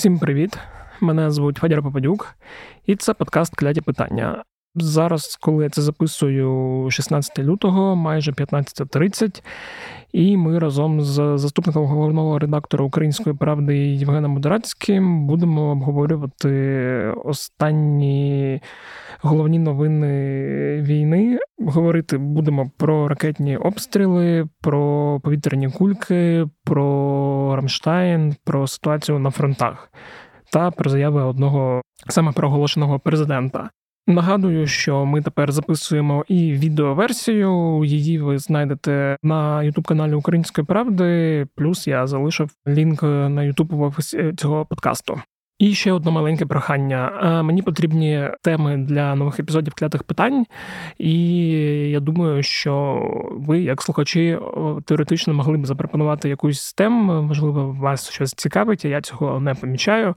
Усім привіт! Мене звуть Федір Попадюк, і це подкаст Кляті питання. Зараз, коли я це записую 16 лютого, майже 15.30, і ми разом з заступником головного редактора Української правди Євгеном Модерацьким будемо обговорювати останні головні новини війни. Говорити будемо про ракетні обстріли, про повітряні кульки, про Рамштайн, про ситуацію на фронтах та про заяви одного саме проголошеного президента. Нагадую, що ми тепер записуємо і відеоверсію. Її ви знайдете на ютуб каналі Української правди. Плюс я залишив лінк на ютуб в офісі цього подкасту. І ще одне маленьке прохання. Е, мені потрібні теми для нових епізодів клятих питань, і я думаю, що ви, як слухачі, теоретично могли б запропонувати якусь з тем. Можливо, вас щось цікавить, а я цього не помічаю.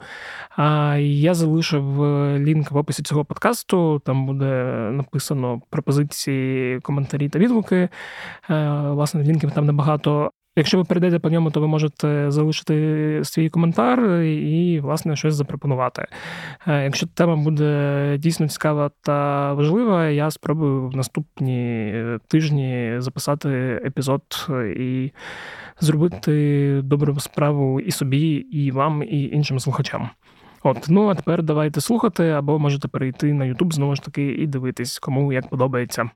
Я залишив лінк в описі цього подкасту. Там буде написано пропозиції, коментарі та відгуки. Е, власне, лінків там небагато. Якщо ви перейдете по ньому, то ви можете залишити свій коментар і, власне, щось запропонувати. Е, якщо тема буде дійсно цікава та важлива, я спробую в наступні тижні записати епізод і зробити добру справу і собі, і вам, і іншим слухачам. От, ну а тепер давайте слухати, або можете перейти на YouTube знову ж таки і дивитись, кому як подобається.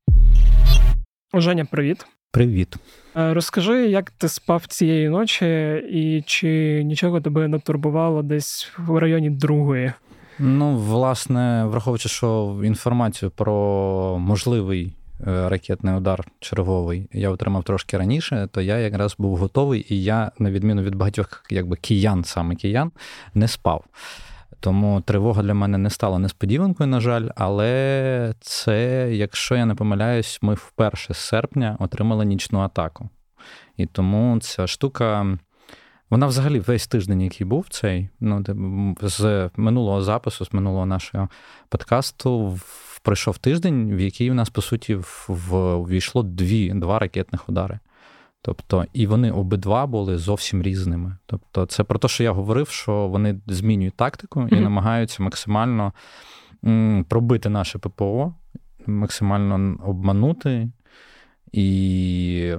Женя, привіт. Привіт. Е, розкажи, як ти спав цієї ночі, і чи нічого тебе не турбувало десь в районі другої? Ну, власне, враховуючи, що інформацію про можливий е, ракетний удар черговий я отримав трошки раніше, то я якраз був готовий, і я, на відміну від багатьох якби киян, саме киян, не спав. Тому тривога для мене не стала несподіванкою, на жаль, але це, якщо я не помиляюсь, ми вперше з серпня отримали нічну атаку. І тому ця штука, вона взагалі весь тиждень, який був цей, ну, з минулого запису, з минулого нашого подкасту, пройшов тиждень, в який у нас, по суті, ввійшло дві, два ракетних удари. Тобто, і вони обидва були зовсім різними. Тобто, це про те, що я говорив, що вони змінюють тактику і mm-hmm. намагаються максимально пробити наше ППО, максимально обманути і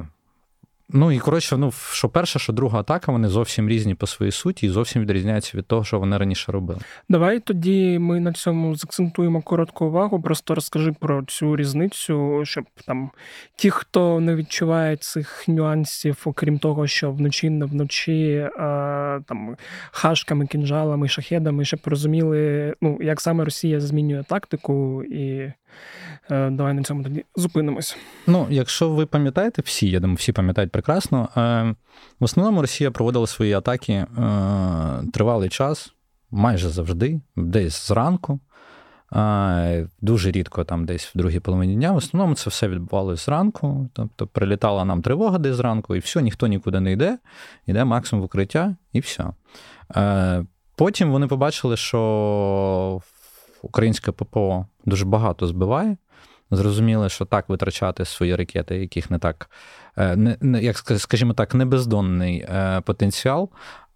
Ну і коротше, ну що перша, що друга атака, вони зовсім різні по своїй суті і зовсім відрізняються від того, що вони раніше робили. Давай тоді ми на цьому закцентуємо коротку увагу. Просто розкажи про цю різницю, щоб там ті, хто не відчуває цих нюансів, окрім того, що вночі не вночі а, там хашками, кінжалами, шахедами, щоб розуміли, ну як саме Росія змінює тактику і. Е, давай на цьому тоді зупинимось. Ну, якщо ви пам'ятаєте, всі, я думаю, всі пам'ятають прекрасно. Е, в основному Росія проводила свої атаки е, тривалий час, майже завжди, десь зранку. Дуже рідко там десь в другій половині дня. В основному це все відбувалося зранку. Тобто прилітала нам тривога десь зранку, і все, ніхто нікуди не йде, йде максимум укриття, і все. Потім вони побачили, що українське ППО дуже багато збиває. Зрозуміли, що так витрачати свої ракети, яких не так, е, не, як скажімо так, не бездонний е, потенціал.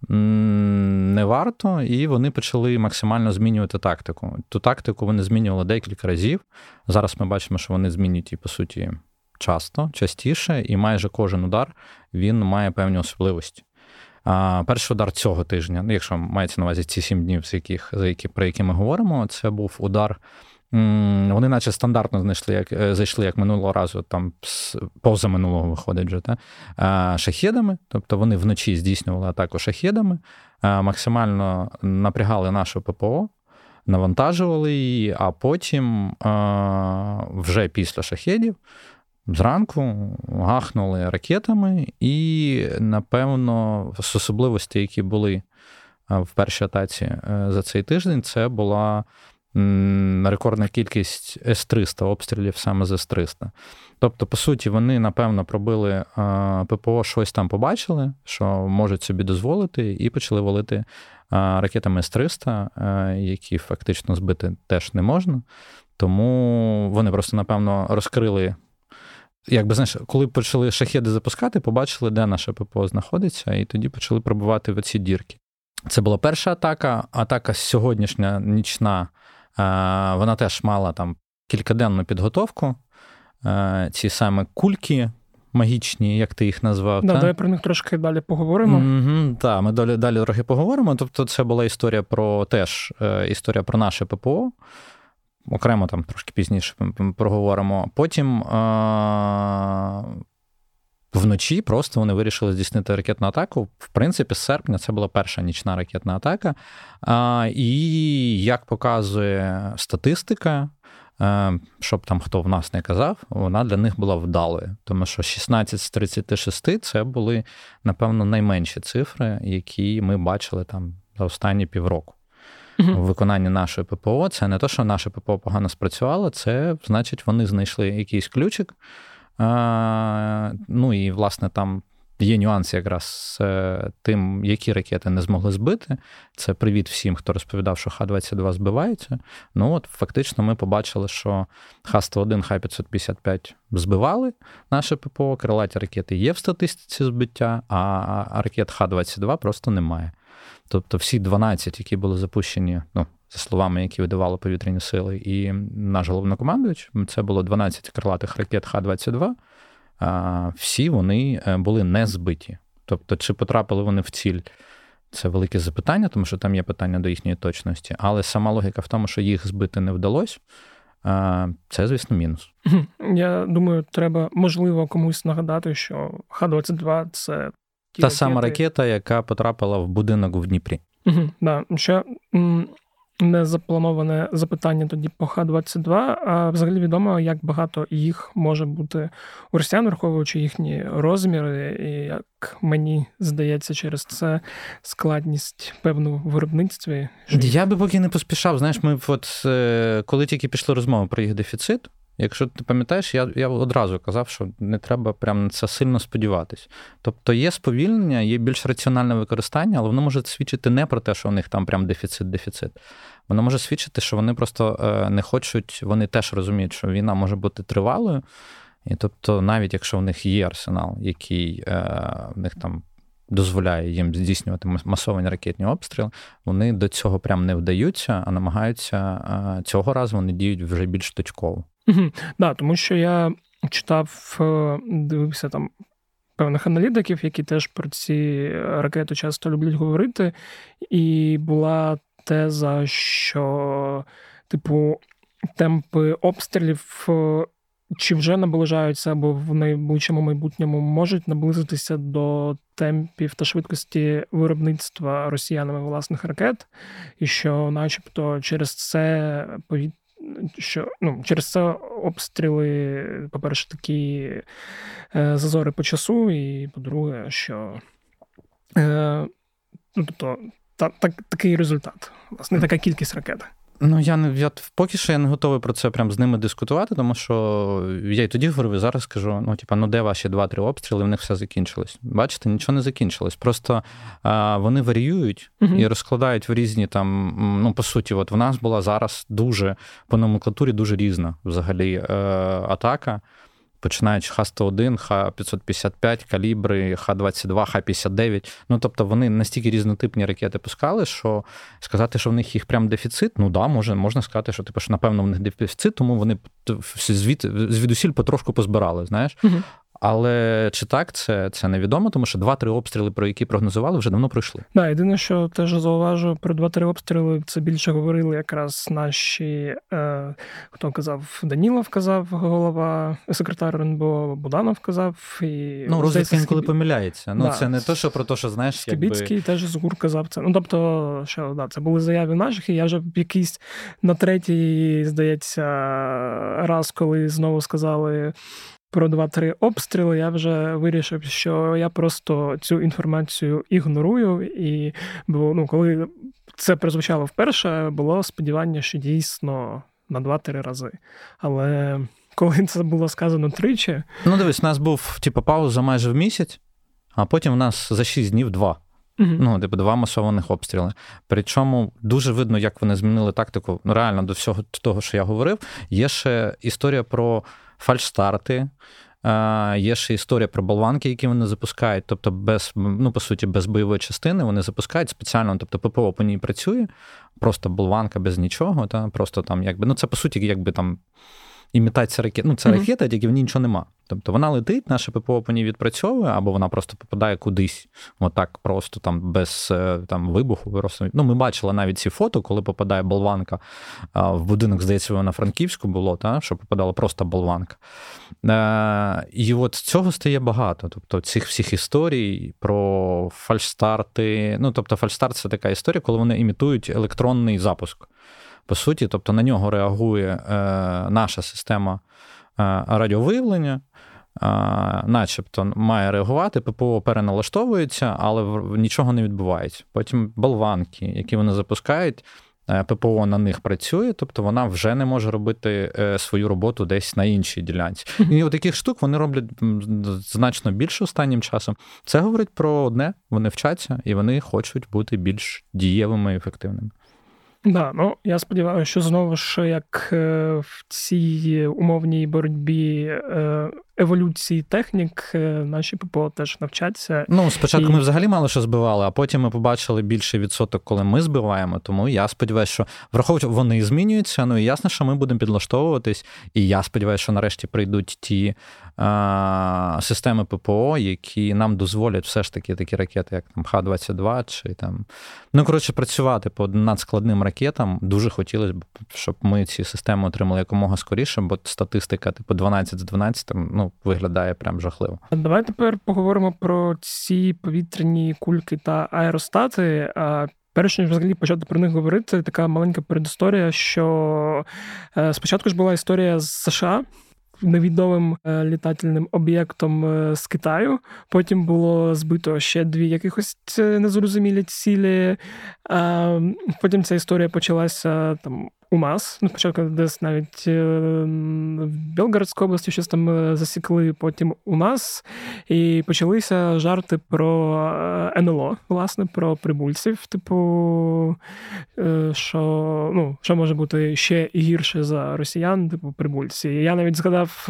Не варто, і вони почали максимально змінювати тактику. Ту тактику вони змінювали декілька разів. Зараз ми бачимо, що вони змінюють, її, по суті, часто, частіше, і майже кожен удар він має певні особливості. А Перший удар цього тижня, ну, якщо мається на увазі ці сім днів, з яких за які про які ми говоримо, це був удар. Вони, наче стандартно знайшли, як е, зайшли як минулого разу, там поза минулого виходить вже та, шахедами. Тобто вони вночі здійснювали атаку шахедами, максимально напрягали нашу ППО, навантажували її, а потім вже після шахедів зранку гахнули ракетами, і, напевно, з особливості, які були в першій атаці е, за цей тиждень, це була рекордна кількість С-300 обстрілів саме з С-300. Тобто, по суті, вони, напевно, пробили ППО, щось там побачили, що можуть собі дозволити, і почали валити ракетами С-300, е, які фактично збити теж не можна. Тому вони просто, напевно, розкрили Якби знаєш, коли почали шахеди запускати, побачили, де наше ППО знаходиться, і тоді почали пробувати в ці дірки. Це була перша атака. Атака сьогоднішня нічна, вона теж мала там кількаденну підготовку. Ці саме кульки магічні, як ти їх назвав. Да, Давай про них трошки далі поговоримо. Mm-hmm, Так, ми далі далі трохи поговоримо. Тобто, це була історія про теж е, історія про наше ППО. Окремо там трошки пізніше проговоримо. Потім вночі просто вони вирішили здійснити ракетну атаку. В принципі, з серпня це була перша нічна ракетна атака. А, І як показує статистика, Е, щоб там хто в нас не казав, вона для них була вдалою. Тому що 16 з 36 це були, напевно, найменші цифри, які ми бачили там за останні півроку. Uh-huh. В виконанні нашої ППО це не те, що наше ППО погано спрацювало, це значить, вони знайшли якийсь ключик. Ну і, власне, там Є нюанси якраз з е, тим, які ракети не змогли збити. Це привіт всім, хто розповідав, що Х-22 збивається. Ну от фактично ми побачили, що Х-101, Х-555 збивали наше ППО, крилаті ракети є в статистиці збиття, а ракет Х-22 просто немає. Тобто всі 12, які були запущені, ну, за словами, які видавали повітряні сили, і наш головнокомандуючий, це було 12 крилатих ракет Х-22 всі вони е, були не збиті. Тобто, чи потрапили вони в ціль? Це велике запитання, тому що там є питання до їхньої точності. Але сама логіка в тому, що їх збити не вдалося, це, звісно, мінус. Я думаю, треба можливо комусь нагадати, що Х-22 це та ракети... сама ракета, яка потрапила в будинок в Дніпрі. Угу, да. Ще незаплановане запитання тоді по Х-22. А взагалі відомо, як багато їх може бути у росіян, враховуючи їхні розміри, і як мені здається, через це складність певну в виробництві. Я би поки не поспішав. Знаєш, ми от е, коли тільки пішли розмови про їх дефіцит. Якщо ти пам'ятаєш, я я одразу казав, що не треба прям на це сильно сподіватись. Тобто є сповільнення, є більш раціональне використання, але воно може свідчити не про те, що у них там прям дефіцит-дефіцит. Воно може свідчити, що вони просто е, не хочуть, вони теж розуміють, що війна може бути тривалою. І тобто, навіть якщо в них є арсенал, який е, в них там дозволяє їм здійснювати масовані ракетні обстріли, вони до цього прям не вдаються, а намагаються е, цього разу вони діють вже більш точково. Угу. Да, тому що я читав, дивився там. Певних аналітиків, які теж про ці ракети часто люблять говорити, і була теза, що, типу, темпи обстрілів е, чи вже наближаються, або в найближчому майбутньому можуть наблизитися до темпів та швидкості виробництва росіянами власних ракет, і що, начебто, через це повіт... що ну, через це обстріли, по-перше, такі е, зазори по часу, і по-друге, що. Е, ну, тобто та, так, такий результат. Власне, така кількість ракет. Ну, я не я поки що я не готовий про це прям з ними дискутувати, тому що я й тоді говорив, і зараз скажу: ну, типа, ну де ваші два-три обстріли, в них все закінчилось. Бачите, нічого не закінчилось. Просто а, вони варіюють uh і розкладають в різні там. Ну, по суті, от в нас була зараз дуже по номенклатурі дуже різна взагалі е, атака починаючи Х-101, Х-555, калібри, Х-22, Х-59. Ну, тобто вони настільки різнотипні ракети пускали, що сказати, що в них їх прям дефіцит, ну да, може, можна сказати, що типу, що напевно в них дефіцит, тому вони звід, звідусіль потрошку позбирали, знаєш. Угу. Але чи так це це невідомо, тому що два-три обстріли, про які прогнозували, вже давно пройшли. Да, єдине, що теж зауважу про два-три обстріли, це більше говорили якраз наші, е, хто казав, Данілов казав, голова, секретар РНБО Буданов казав. І, Ну, розвідка інколи помиляється. Ну, да. це не то, що про те, що знаєш. Скібіцький якби... теж з ГУР казав це. Ну, тобто, що да, це були заяви наших, і я вже якийсь на третій, здається, раз, коли знову сказали про два-три обстріли, я вже вирішив, що я просто цю інформацію ігнорую. І бо ну, коли це прозвучало вперше, було сподівання, що дійсно на два-три рази. Але коли це було сказано тричі. Ну, дивись, у нас був типу, пауза майже в місяць, а потім у нас за шість днів два. Uh-huh. Ну, типу, два масованих обстріли. Причому дуже видно, як вони змінили тактику. Ну, реально, до всього того, що я говорив, є ще історія про фальшстарти, Є ще історія про болванки, які вони запускають, тобто без, ну, по суті, без бойової частини вони запускають спеціально, тобто ППО по ній працює, просто болванка без нічого, та просто там, якби, ну це по суті, якби там імітація ракет. Ну, це mm-hmm. ракета, тільки в ній нічого нема. Тобто вона летить, наше ППО по ній відпрацьовує, або вона просто попадає кудись, отак просто там без е, там, вибуху. Просто. Ну, Ми бачили навіть ці фото, коли попадає болванка в будинок, здається, на Франківську було, та, що попадала просто болванка. Е, І от цього стає багато. Тобто цих всіх історій про фальшстарти. Ну, тобто, фальшстарт це така історія, коли вони імітують електронний запуск. По суті, тобто на нього реагує е, наша система е, радіовиявлення, е, начебто має реагувати, ППО переналаштовується, але нічого не відбувається. Потім болванки, які вони запускають. ППО на них працює, тобто вона вже не може робити свою роботу десь на іншій ділянці. І от таких штук вони роблять значно більше останнім часом. Це говорить про одне: вони вчаться і вони хочуть бути більш дієвими і ефективними. Да, ну я сподіваюся, що знову ж як е, в цій умовній боротьбі е, еволюції технік е, наші ППО теж навчаться. Ну спочатку і... ми взагалі мало що збивали, а потім ми побачили більший відсоток, коли ми збиваємо. Тому я сподіваюся, що враховуючи, вони змінюються. Ну і ясно, що ми будемо підлаштовуватись. І я сподіваюся, що нарешті прийдуть ті а, системи ППО, які нам дозволять все ж таки такі ракети, як там Х-22 чи там. Ну коротше, працювати по надскладним ракетам. Дуже хотілося б, щоб ми ці системи отримали якомога скоріше, бо статистика, типу, 12 з 12, там, ну ну, виглядає прям жахливо. Давай тепер поговоримо про ці повітряні кульки та аеростати. Перш ніж взагалі почати про них говорити, така маленька передісторія, що е, спочатку ж була історія з США. Невідомим е, літательним об'єктом е, з Китаю. Потім було збито ще дві якихось незрозумілі цілі. Потім ця історія почалася там у нас. Ну, спочатку десь навіть е, в Білгородській області щось там е, засікли, потім у нас. І почалися жарти про е, НЛО, власне, про прибульців. Типу, що ну, що може бути ще гірше за росіян, типу прибульці. Я навіть згадав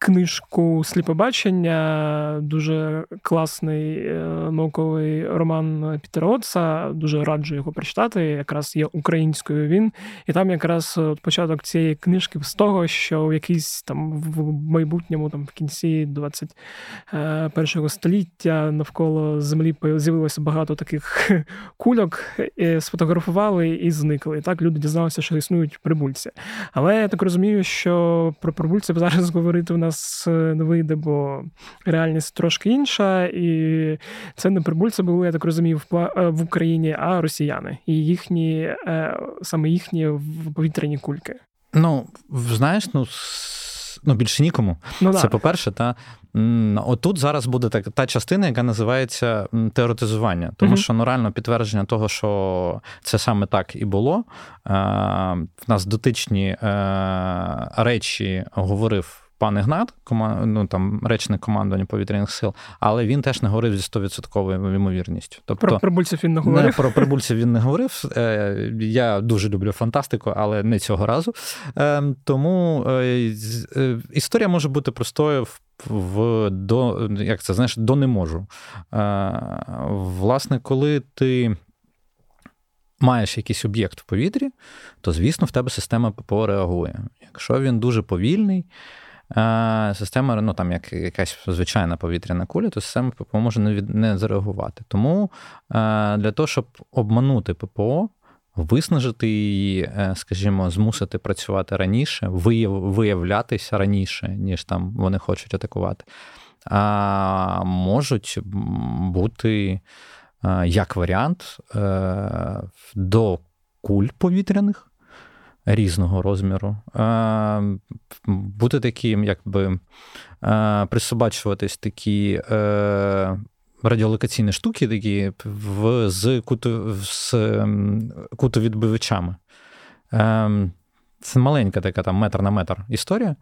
книжку Сліпобачення, дуже класний е, науковий роман Пітера Отса. Дуже раджу його прочитати. Якраз є українською він. І там якраз от початок цієї книжки з того, що в якийсь там в майбутньому, там в кінці 21 століття навколо землі з'явилося багато таких кульок, сфотографували і зникли. І так люди дізналися, що існують прибульці. Але я так розумію, що про прибульців зараз говорити в нас нас е, не вийде, бо реальність трошки інша, і це не прибульці були, я так розумію, в е, Україні, а росіяни і їхні е, саме їхні повітряні кульки. Ну знаєш, ну. Ну, більше нікому. Ну, Це да. по-перше, та отут зараз буде так, та частина, яка називається теоретизування. Тому uh що ну, реально підтвердження того, що це саме так і було. В нас дотичні речі говорив пан Ігнат, ну, там, речник командування повітряних сил, але він теж не говорив зі 100% ймовірністю. Тобто, Про прибульців він не говорив? Не, Про прибульців він не говорив. Е, я дуже люблю фантастику, але не цього разу. Е, тому е, історія може бути простою в. В до як це знаєш, до не можу. Власне, коли ти маєш якийсь об'єкт в повітрі, то звісно в тебе система ППО реагує. Якщо він дуже повільний, система, ну там як якась звичайна повітряна куля, то система ППО може не від, не зареагувати. Тому для того, щоб обманути ППО, виснажити її, е, скажімо, змусити працювати раніше, виявлятися раніше, ніж там вони хочуть атакувати, а можуть бути як варіант е, до куль повітряних різного розміру, бути таким, якби присобачуватись такі е, радіолокаційні штуки, такі в, з, куту, з кутовідбивачами. Ем, це маленька така там метр на метр історія,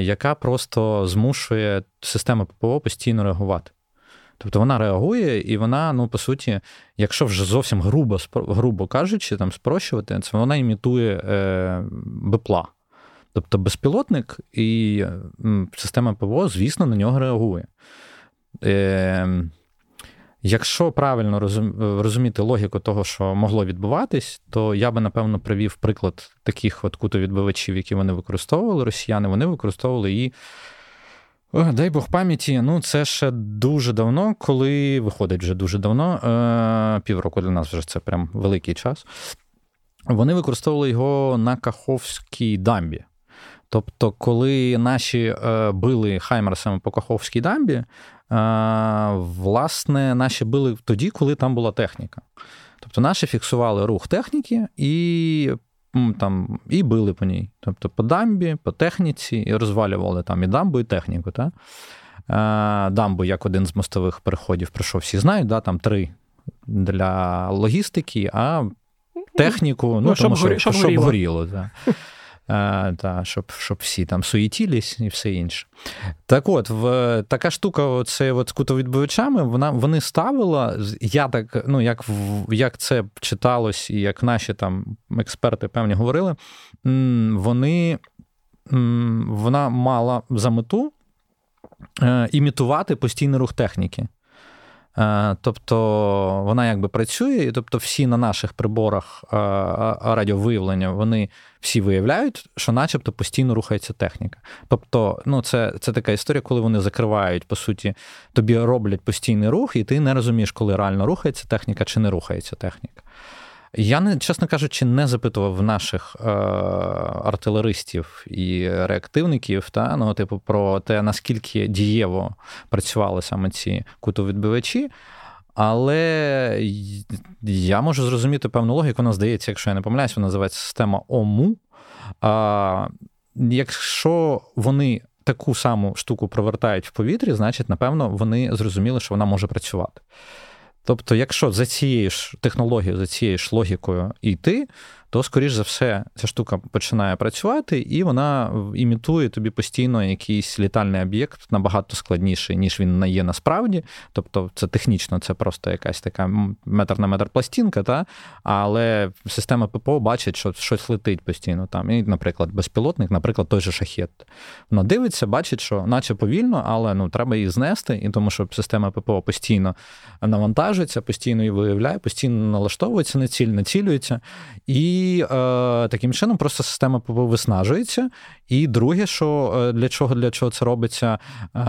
яка просто змушує систему ППО постійно реагувати. Тобто вона реагує, і вона, ну, по суті, якщо вже зовсім грубо грубо кажучи, там спрощувати, це вона імітує е, бепла. Тобто безпілотник і система ПВО, звісно, на нього реагує. Е, Якщо правильно розуміти логіку того, що могло відбуватись, то я би, напевно, привів приклад таких от кутовідбивачів, які вони використовували, росіяни, вони використовували її. Дай Бог пам'яті, ну це ще дуже давно, коли виходить вже дуже давно, е, півроку для нас вже це прям великий час. Вони використовували його на Каховській дамбі. Тобто, коли наші е, били Хаймерсами по Каховській дамбі, е, власне, наші били тоді, коли там була техніка. Тобто, наші фіксували рух техніки і там, і били по ній. Тобто по дамбі, по техніці, і розвалювали там і дамбу, і техніку. Та? Е, дамбу як один з мостових переходів, про що всі знають, да? там три для логістики, а техніку, ну, ну тому щоб, що, щоб, щоб горіло. Да. Та, щоб щоб всі там суєтілись і все інше. Так от, в, така штука, це от з кутовідбивачами, вона вони ставила, я так, ну, як як це читалось, і як наші там експерти певні говорили, вони, вона мала за мету е, імітувати постійний рух техніки. Е, тобто вона якби працює, і тобто всі на наших приборах е, радіовиявлення вони всі виявляють, що начебто постійно рухається техніка. Тобто, ну це це така історія, коли вони закривають, по суті, тобі роблять постійний рух, і ти не розумієш, коли реально рухається техніка чи не рухається техніка. Я не чесно кажучи, не запитував наших е, артилеристів і реактивників, та ну, типу, про те, наскільки дієво працювали саме ці кутовідбивачі. Але я можу зрозуміти певну логіку. Вона здається, якщо я не помиляюсь, вона називається система ОМУ. А, Якщо вони таку саму штуку провертають в повітрі, значить, напевно, вони зрозуміли, що вона може працювати. Тобто, якщо за цією ж технологією, за цією ж логікою йти, то, скоріш за все, ця штука починає працювати, і вона імітує тобі постійно якийсь літальний об'єкт набагато складніший, ніж він є насправді. Тобто, це технічно, це просто якась така метр на метр пластинка, та? але система ППО бачить, що щось летить постійно там. І, наприклад, безпілотник, наприклад, той же шахет. Вона дивиться, бачить, що наче повільно, але ну, треба її знести, і тому що система ППО постійно навантажується, постійно її виявляє, постійно налаштовується на ціль, націлюється. І і е, таким чином просто система виснажується. І друге, що е, для чого для чого це робиться, е,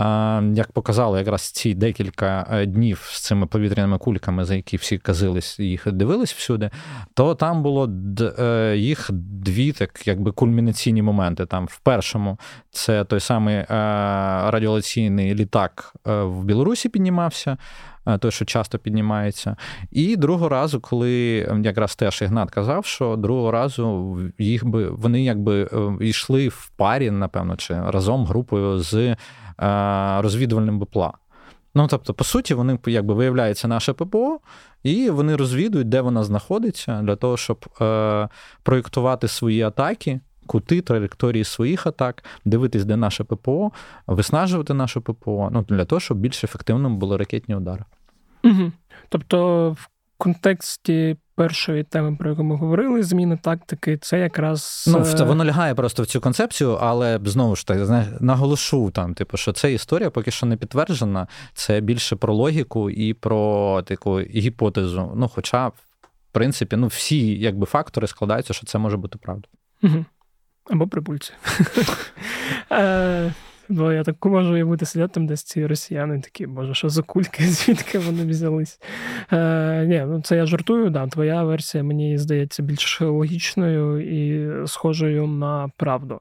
як показали якраз ці декілька е, днів з цими повітряними кульками, за які всі казились, їх дивились всюди, то там було е, їх дві так якби кульмінаційні моменти. Там в першому це той самий е, радіолаційний літак в Білорусі піднімався. Е, той, що часто піднімається. І другого разу, коли ем, якраз теж Ігнат казав, що другого разу їх би вони якби е, йшли в парі, напевно, чи разом групою з е, розвідувальним БПЛА. Ну, тобто, по суті, вони якби виявляється наше ППО, і вони розвідують, де вона знаходиться, для того, щоб е, проєктувати свої атаки кути, траєкторії своїх атак, дивитись, де наше ППО, виснажувати наше ППО, ну для того, щоб більш ефективними були ракетні удари. Угу. Тобто, в контексті першої теми, про яку ми говорили, зміни тактики, це якраз ну е, воно лягає просто в цю концепцію, але знову ж таки знаєш, наголошу там, типу, що це історія поки що не підтверджена. Це більше про логіку і про таку гіпотезу. Ну, хоча, в принципі, ну всі якби фактори складаються, що це може бути правдою. Угу. Або прибульці. Е, бо я так можу уявити, сидять там десь ці росіяни такі, боже, що за кульки, звідки вони взялись. Е, Ні, ну це я жартую, да, твоя версія мені здається більш логічною і схожою на правду.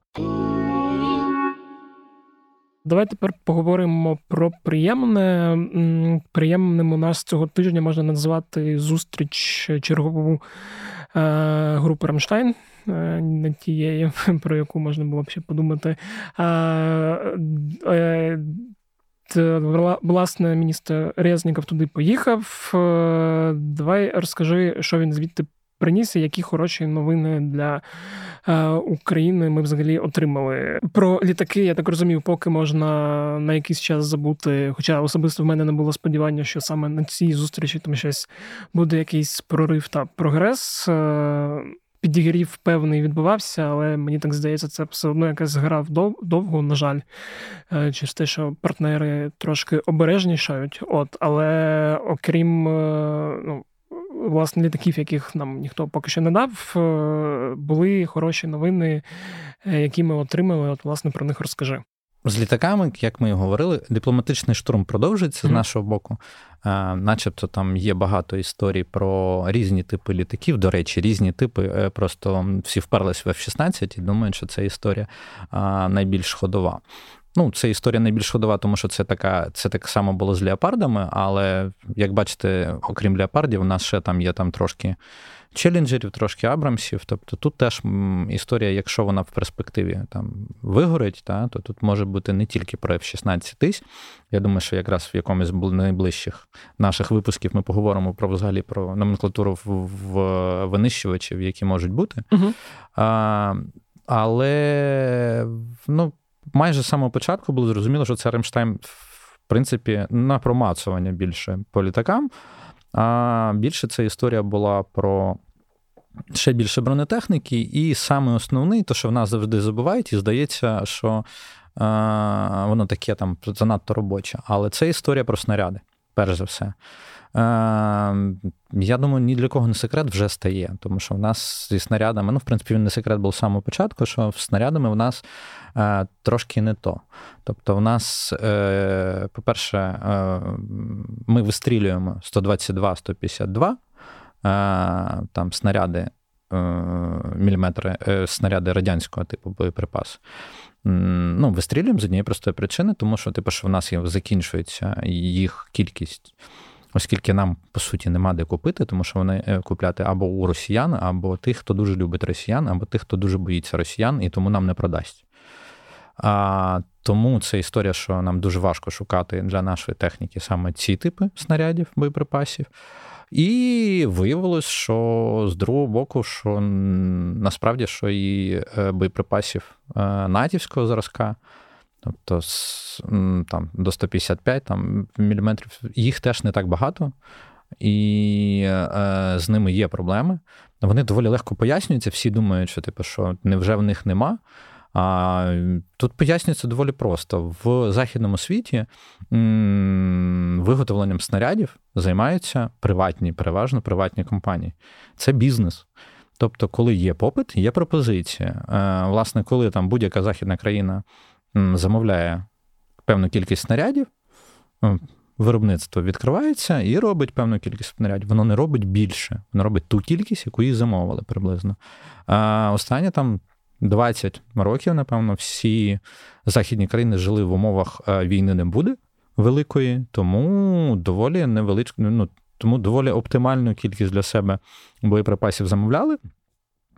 Давай тепер поговоримо про приємне. Приємним у нас цього тижня можна назвати зустріч чергову е, групи Рамштайн. Е, не тієї, про яку можна було б ще подумати. Е, власне, міністр Резніков туди поїхав. Е, давай розкажи, що він звідти приніс, і які хороші новини для України ми взагалі отримали. Про літаки, я так розумію, поки можна на якийсь час забути. Хоча особисто в мене не було сподівання, що саме на цій зустрічі там щось буде якийсь прорив та прогрес. Підігрів певний відбувався, але мені так здається, це все одно якась гра довго, на жаль, е, через те, що партнери трошки обережнішають. От, Але окрім ну, власне літаків, яких нам ніхто поки що не дав, були хороші новини, які ми отримали. От, власне, про них розкажи. З літаками, як ми і говорили, дипломатичний штурм продовжується mm-hmm. з нашого боку. А, начебто там є багато історій про різні типи літаків. До речі, різні типи. Е, просто всі вперлись в F-16 і думають, що це історія а, найбільш ходова. Ну, це історія найбільш ходова, тому що це така, це так само було з леопардами, але як бачите, окрім леопардів, у нас ще там є там трошки челенджерів, трошки Абрамсів. Тобто тут теж історія, якщо вона в перспективі там вигорить, та, то тут може бути не тільки про F-16 тисяч. Я думаю, що якраз в якомусь з найближчих наших випусків ми поговоримо про взагалі про номенклатуру в, в винищувачів, які можуть бути. Угу. А, Але ну, майже з самого початку було зрозуміло, що це Ремштайн, в принципі, на промацування більше по літакам. А більше ця історія була про ще більше бронетехніки, і саме основний, то що в нас завжди забувають, і здається, що а, воно таке там занадто робоче. Але це історія про снаряди, перш за все. Я думаю, ні для кого не секрет вже стає, тому що в нас зі снарядами, ну, в принципі, він не секрет був з самого початку, що з снарядами в нас е, трошки не то. Тобто, в нас, е, по-перше, е, ми вистрілюємо 122-152, там снаряди, міліметри, снаряди радянського типу боєприпасу. Ну, вистрілюємо з однієї простої причини, тому що, типу, що в нас закінчується їх кількість оскільки нам, по суті, нема де купити, тому що вони е, купляти або у росіян, або тих, хто дуже любить росіян, або тих, хто дуже боїться росіян, і тому нам не продасть. А, Тому це історія, що нам дуже важко шукати для нашої техніки саме ці типи снарядів, боєприпасів. І виявилось, що з другого боку, що насправді що і е, боєприпасів е, натівського зразка Тобто там, до 155 там, міліметрів їх теж не так багато, і е, з ними є проблеми. Вони доволі легко пояснюються. Всі думають, що типу, що невже в них нема. Тут пояснюється доволі просто. В західному світі виготовленням снарядів займаються приватні, переважно приватні компанії. Це бізнес. Тобто, коли є попит, є пропозиція. Е, власне, коли там будь-яка західна країна замовляє певну кількість снарядів, виробництво відкривається і робить певну кількість снарядів. Воно не робить більше, воно робить ту кількість, яку їй замовили приблизно. А останні там 20 років, напевно, всі західні країни жили в умовах війни не буде великої, тому доволі невелич... ну, тому доволі оптимальну кількість для себе боєприпасів замовляли.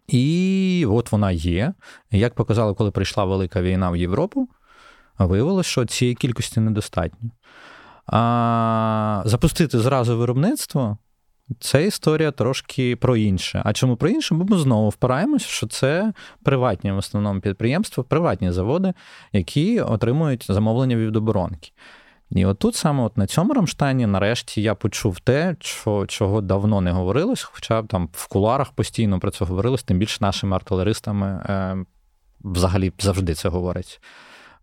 І от вона є. Як показали, коли прийшла велика війна в Європу, виявилося, що цієї кількості недостатньо. А Запустити зразу виробництво це історія трошки про інше. А чому про інше? Бо ми знову впираємося, що це приватні в основному підприємства, приватні заводи, які отримують замовлення від оборонки. І отут саме от на цьому Рамштайні, нарешті, я почув те, що, чого давно не говорилось, хоча там в куларах постійно про це говорилось, тим більше нашими артилеристами е, взагалі завжди це говорить.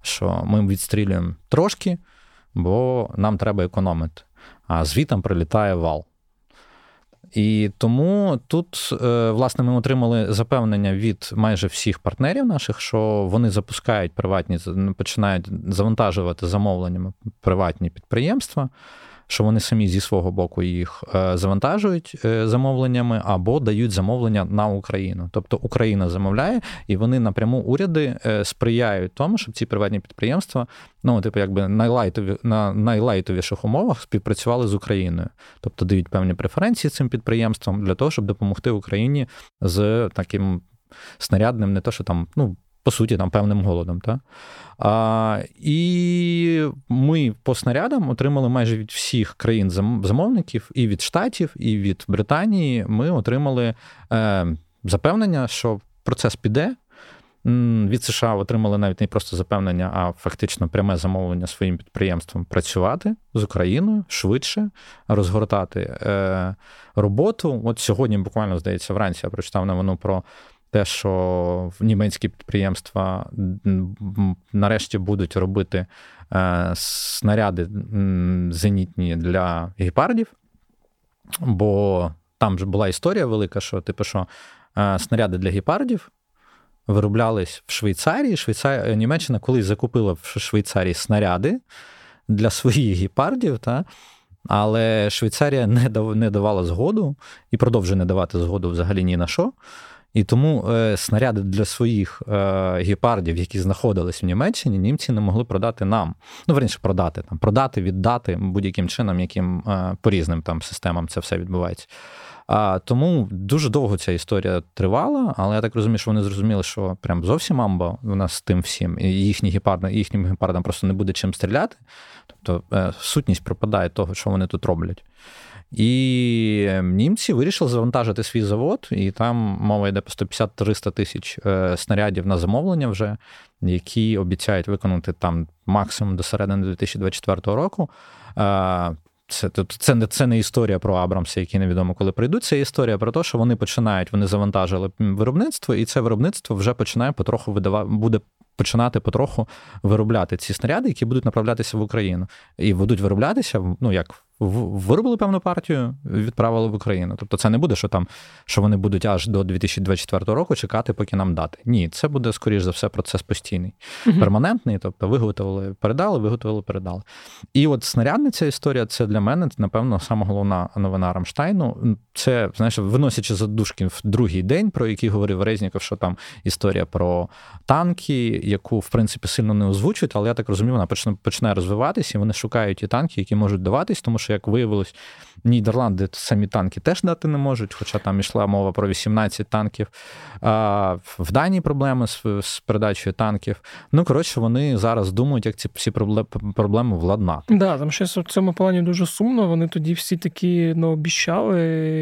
Що ми відстрілюємо трошки, бо нам треба економити. А звітом прилітає вал. І тому тут, е, власне, ми отримали запевнення від майже всіх партнерів наших, що вони запускають приватні, починають завантажувати замовленнями приватні підприємства що вони самі зі свого боку їх е, завантажують е, замовленнями або дають замовлення на Україну. Тобто Україна замовляє, і вони напряму уряди е, сприяють тому, щоб ці приватні підприємства, ну типу, якби найлайтові на найлайтовіших умовах співпрацювали з Україною, тобто дають певні преференції цим підприємствам для того, щоб допомогти Україні з таким снарядним, не то, що там ну по суті, там певним голодом. Та? А, І ми по снарядам отримали майже від всіх країн замовників, і від Штатів, і від Британії. Ми отримали е, запевнення, що процес піде. від США отримали навіть не просто запевнення, а фактично пряме замовлення своїм підприємством працювати з Україною швидше розгортати е, роботу. От сьогодні, буквально здається, вранці я прочитав новину про те, що німецькі підприємства нарешті будуть робити е, снаряди зенітні для гепардів, бо там ж була історія велика, що типу, що е, снаряди для гепардів вироблялись в Швейцарії. Швейцарія, Німеччина колись закупила в Швейцарії снаряди для своїх гепардів. Та? Але Швейцарія не давала згоду і продовжує не давати згоду взагалі ні на що. І тому е, снаряди для своїх е, гепардів, які знаходились в Німеччині, німці не могли продати нам. Ну, верніше, продати там, продати, віддати будь-яким чином, яким е, по різним там системам це все відбувається. А, Тому дуже довго ця історія тривала, але я так розумію, що вони зрозуміли, що прям зовсім амба у нас з тим всім, і їхні гепарди, їхнім гепардам просто не буде чим стріляти. Тобто е, сутність пропадає того, що вони тут роблять. І німці вирішили завантажити свій завод, і там мова йде по 150-300 тисяч е, снарядів на замовлення, вже які обіцяють виконати там максимум до середини 2024 року. Е, це це, не це не історія про Абрамса, які невідомо коли прийдуть. Це історія про те, що вони починають, вони завантажили виробництво, і це виробництво вже починає потроху видавати, буде починати потроху виробляти ці снаряди, які будуть направлятися в Україну, і будуть вироблятися ну як виробили певну партію, відправили в Україну. Тобто це не буде, що там що вони будуть аж до 2024 року чекати, поки нам дати. Ні, це буде, скоріш за все, процес постійний, перманентний. Тобто, виготовили, передали, виготовили, передали. І от снарядна ця історія це для мене, напевно, саме головна новина Рамштайну. Це, знаєш, виносячи задушки в другий день, про який говорив Резніков, що там історія про танки, яку, в принципі, сильно не озвучують, але я так розумію, вона почне почне розвиватися, і вони шукають ті танки, які можуть даватись, тому що що, як виявилось, Нідерланди самі танки теж дати не можуть, хоча там йшла мова про 18 танків. А В Данії проблеми з, з передачею танків. Ну, коротше, вони зараз думають, як ці всі проблеми владнати. Да, там щось в цьому плані дуже сумно. Вони тоді всі такі ну, обіщали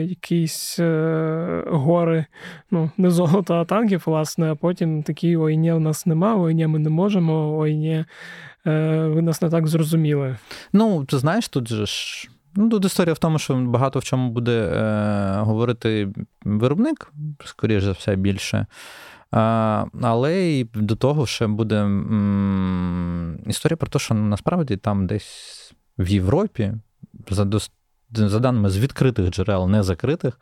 якісь е, гори, ну, не золото, а танків, власне, а потім такі ой, ні, у нас нема, ой, ні, ми не можемо, ой, ні. Е, ви нас не так зрозуміли. Ну, ти знаєш, тут же ж. Ну, тут історія в тому, що багато в чому буде е, говорити виробник, скоріш за все, більше. А, Але і до того ще буде м, історія про те, що насправді там десь в Європі, за, за даними з відкритих джерел, не закритих,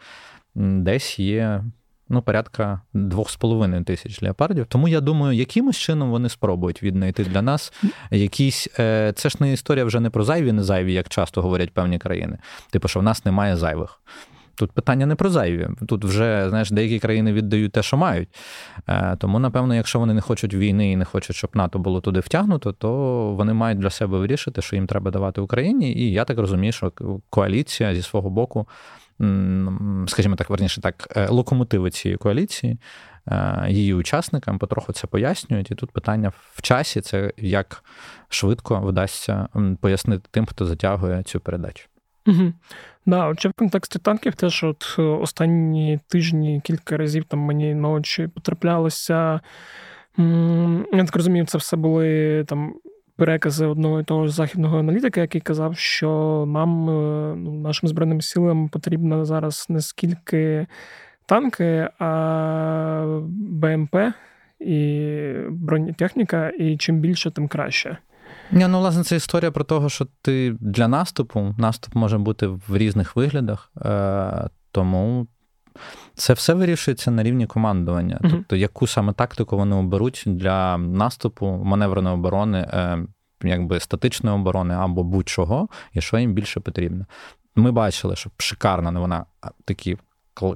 десь є ну, порядка 2,5 тисяч леопардів. Тому я думаю, якимось чином вони спробують віднайти для нас якісь. Е, це ж не історія вже не про зайві, не зайві, як часто говорять певні країни. Типу, що в нас немає зайвих. Тут питання не про зайві. Тут вже знаєш, деякі країни віддають те, що мають. Е, тому, напевно, якщо вони не хочуть війни і не хочуть, щоб НАТО було туди втягнуто, то вони мають для себе вирішити, що їм треба давати Україні. І я так розумію, що коаліція зі свого боку скажімо так, верніше так, е, локомотиви цієї коаліції, е, її учасникам потроху це пояснюють. І тут питання в часі це як швидко вдасться пояснити тим, хто затягує цю передачу. Угу. Да, от в контексті танків теж от е, останні тижні кілька разів там мені на очі потраплялося. Я так розумію, це все були там перекази одного і того ж західного аналітика, який казав, що нам, е, ну, нашим збройним силам, потрібно зараз не скільки танки, а БМП і бронетехніка, і чим більше, тим краще. Ні, ну, власне, це історія про те, що ти для наступу наступ може бути в різних виглядах, е, тому це все вирішується на рівні командування. Uh-huh. Тобто, яку саме тактику вони оберуть для наступу, маневреної оборони, е, якби статичної оборони або будь-чого, і що їм більше потрібно. Ми бачили, що шикарна вона такі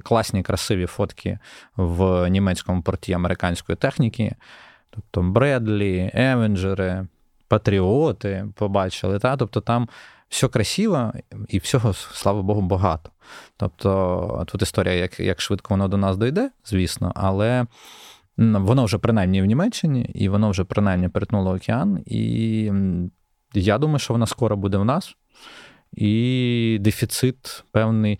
класні, красиві фотки в німецькому порті американської техніки. Тобто Бредлі, Евенджери, Патріоти побачили. Та? Тобто там все красиво і всього, слава Богу, багато. Тобто, тут історія, як як швидко воно до нас дойде, звісно, але воно вже принаймні в Німеччині, і воно вже принаймні перетнуло океан. І я думаю, що вона скоро буде в нас. І дефіцит певний.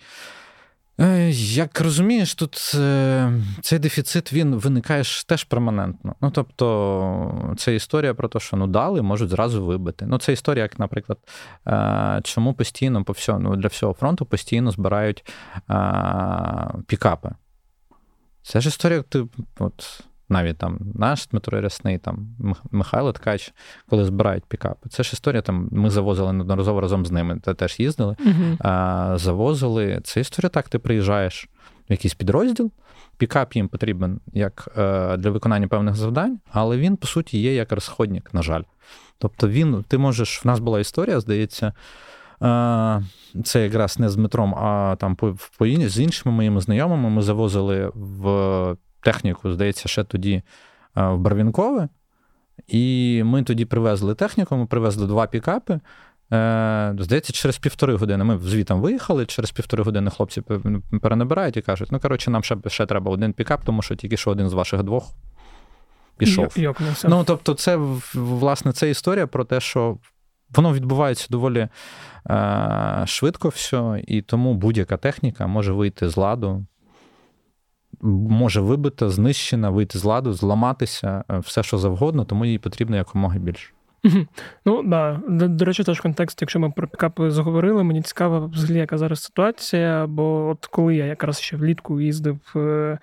Е, як розумієш, тут е, цей дефіцит він виникає ж теж перманентно. Ну тобто, це історія про те, що ну дали, можуть зразу вибити. Ну, це історія, як, наприклад, е, чому постійно по всьому ну, для всього фронту постійно збирають пікапи. Це ж історія, ти от навіть там наш Дмитро Рясний, там Михайло Ткач, коли збирають пікапи. Це ж історія, там ми завозили неодноразово разом з ними, та теж їздили, uh а, завозили. Це історія так, ти приїжджаєш в якийсь підрозділ, пікап їм потрібен як е, для виконання певних завдань, але він, по суті, є як розходник, на жаль. Тобто, він, ти можеш, в нас була історія, здається. Це якраз не з Дмитром, а там по, по з іншими моїми знайомими ми завозили в техніку, здається, ще тоді в Барвінкове. І ми тоді привезли техніку, ми привезли два пікапи. Е, здається, через півтори години ми звітом виїхали. Через півтори години хлопці перенабирають і кажуть: ну, коротше, нам ще ще треба один пікап, тому що тільки що один з ваших двох пішов. Йокнувся. Ну, тобто, це власне це історія про те, що воно відбувається доволі е, швидко все, і тому будь-яка техніка може вийти з ладу може вибита, знищена, вийти з ладу, зламатися, е, все, що завгодно, тому їй потрібно якомога більше. Ну да. До, до речі, теж контекст, якщо ми про пікапи заговорили, мені цікаво, взагалі, яка зараз ситуація. Бо от коли я якраз ще влітку їздив е,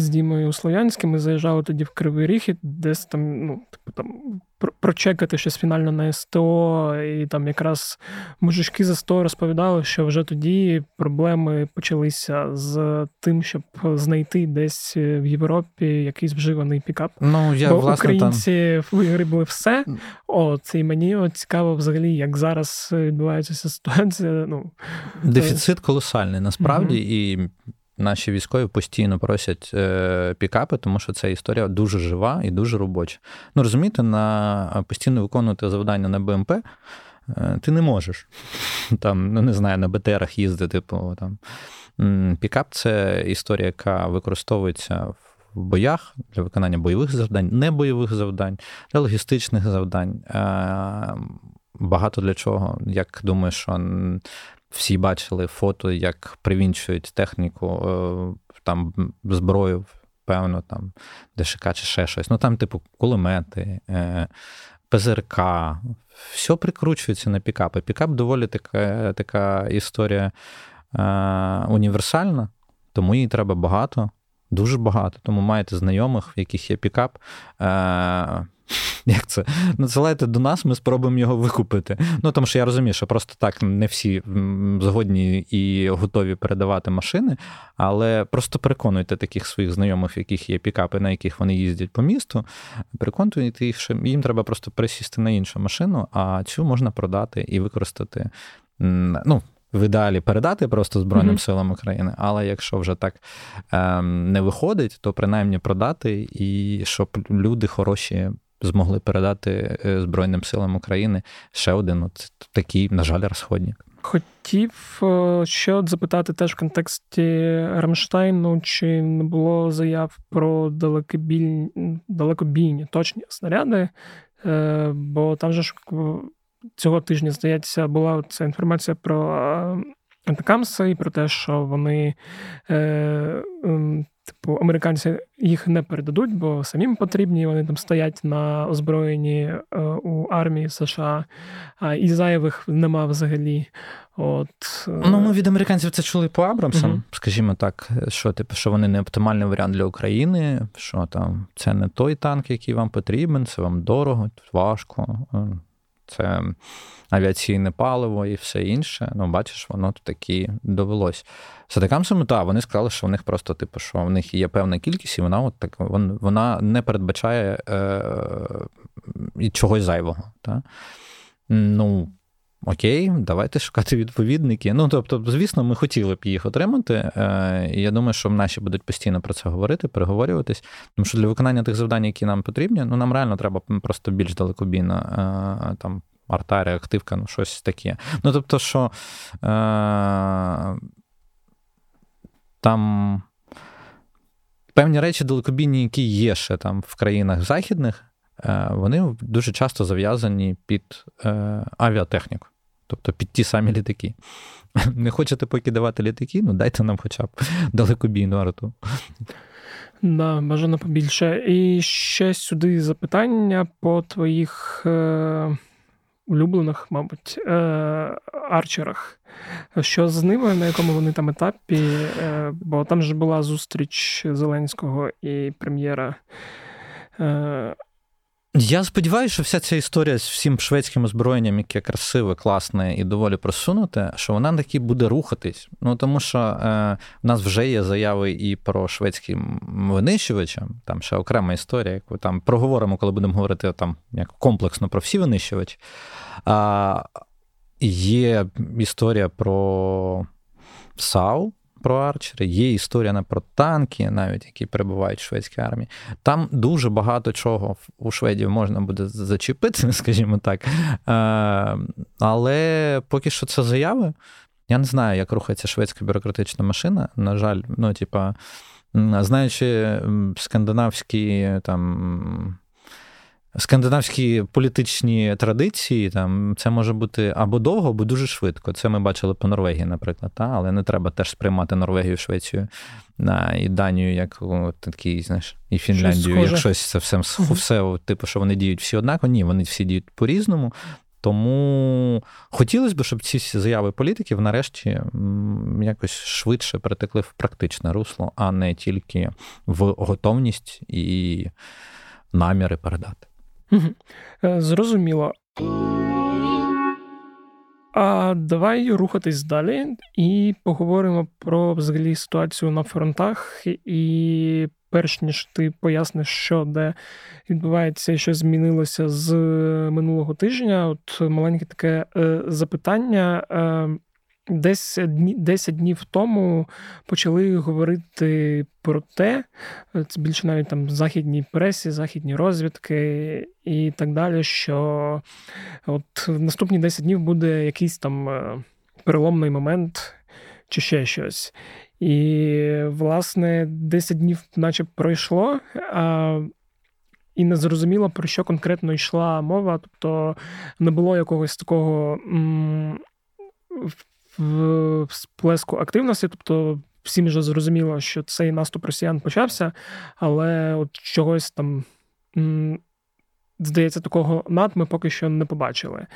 з Дімою Слов'янським, ми заїжджали тоді в Кривий Ріг, і десь там, ну, типу, там прочекати щось фінально на СТО, і там якраз мужички за СТО розповідали, що вже тоді проблеми почалися з тим, щоб знайти десь в Європі якийсь вживаний пікап. Ну, я, Бо власне, українці там... вигрібли все. О, це і мені от цікаво взагалі, як зараз відбувається ця ситуація. Ну, Дефіцит колосальний насправді, угу. і Наші військові постійно просять е, пікапи, тому що ця історія дуже жива і дуже робоча. Ну розумієте, на постійно виконувати завдання на БМП е, ти не можеш там, ну не знаю, на БТРах їздити. Типу, там. Пікап це історія, яка використовується в боях для виконання бойових завдань, не бойових завдань, для логістичних завдань. Е, багато для чого. Як думаю, що всі бачили фото, як привінчують техніку, е, там зброю, певно, там ДШК чи ще щось. Ну там, типу, кулемети, е, ПЗРК, все прикручується на пікапи. Пікап доволі така така історія е, універсальна, тому їй треба багато, дуже багато. Тому маєте знайомих, в яких є пікап. Як це? Надсилайте до нас, ми спробуємо його викупити. Ну тому що я розумію, що просто так не всі згодні і готові передавати машини, але просто переконуйте таких своїх знайомих, в яких є пікапи, на яких вони їздять по місту. Переконуйте їх, що їм треба просто пересісти на іншу машину, а цю можна продати і використати. Ну, в ідеалі передати просто Збройним mm-hmm. силам України, але якщо вже так ем, не виходить, то принаймні продати, і щоб люди хороші змогли передати е, Збройним силам України ще один от такий, на жаль, розходник. Хотів е, ще от запитати теж в контексті Рамштайну, чи не було заяв про далекобійні, далекобійні точні снаряди, е, бо там же ж цього тижня, здається, була ця інформація про Атакамси і про те, що вони ем, Типу, американці їх не передадуть, бо самим потрібні. Вони там стоять на озброєнні е, у армії США, а і зайвих нема взагалі. От е, ну ми від американців це чули по Абрамсам, uh скажімо так, що типу, що вони не оптимальний варіант для України, що там це не той танк, який вам потрібен, це вам дорого, важко. Це авіаційне паливо і все інше. Ну, бачиш, воно таки довелось. З атакамсами, так, вони сказали, що в них просто, типу, що в них є певна кількість, і вона от так вона не передбачає е, чогось зайвого. Та? Ну, Окей, давайте шукати відповідники. Ну, тобто, звісно, ми хотіли б їх отримати. Е, і я думаю, що наші будуть постійно про це говорити, переговорюватись. Тому що для виконання тих завдань, які нам потрібні, ну нам реально треба просто більш далекобійна е, там арта, реактивка, ну щось таке. Ну, тобто, що е, там певні речі далекобійні, які є ще там в країнах західних, вони дуже часто зав'язані під е, авіатехніку. тобто під ті самі літаки. Не хочете поки давати літаки, ну дайте нам хоча б далекобійну арту. Да, бажано побільше. І ще сюди запитання по твоїх е, улюблених, мабуть, е, арчерах. Що з ними, на якому вони там етапі? Е, бо там же була зустріч Зеленського і прем'єра. Е, я сподіваюся, що вся ця історія з всім шведським озброєнням, яке красиве, класне і доволі просунуте, що вона таки буде рухатись. Ну тому що е, в нас вже є заяви і про шведські винищувачі, там ще окрема історія, яку там проговоримо, коли будемо говорити там як комплексно про всі винищувачі. А, Є історія про САУ, про арчери, є історія про танки, навіть які перебувають в шведській армії. Там дуже багато чого у Шведів можна буде зачепити, скажімо так. Е, але поки що це заяви. Я не знаю, як рухається шведська бюрократична машина. На жаль, ну, типа, знаючи скандинавські там скандинавські політичні традиції, там це може бути або довго, або дуже швидко. Це ми бачили по Норвегії, наприклад. Та? Але не треба теж сприймати Норвегію, Швецію і Данію, як такий, знаєш, і Фінляндію, щось як щось це все, все, типу, що вони діють всі однаково. Ні, вони всі діють по-різному. Тому хотілося б, щоб ці заяви політиків нарешті якось швидше перетекли в практичне русло, а не тільки в готовність і наміри передати. Е, зрозуміло. А давай рухатись далі і поговоримо про взагалі ситуацію на фронтах. І перш ніж ти поясниш, що де відбувається і що змінилося з минулого тижня. От маленьке таке е, запитання. Е, Десь 10 днів тому почали говорити про те, це більше навіть там західній пресі, західні розвідки і так далі, що от в наступні 10 днів буде якийсь там е, переломний момент чи ще щось. І, власне, 10 днів, наче пройшло, а, і не зрозуміло, про що конкретно йшла мова, тобто не було якогось такого. М- сплеску активності, тобто всім вже зрозуміло, що цей наступ росіян почався, але от чогось там. Здається, такого над ми поки що не побачили.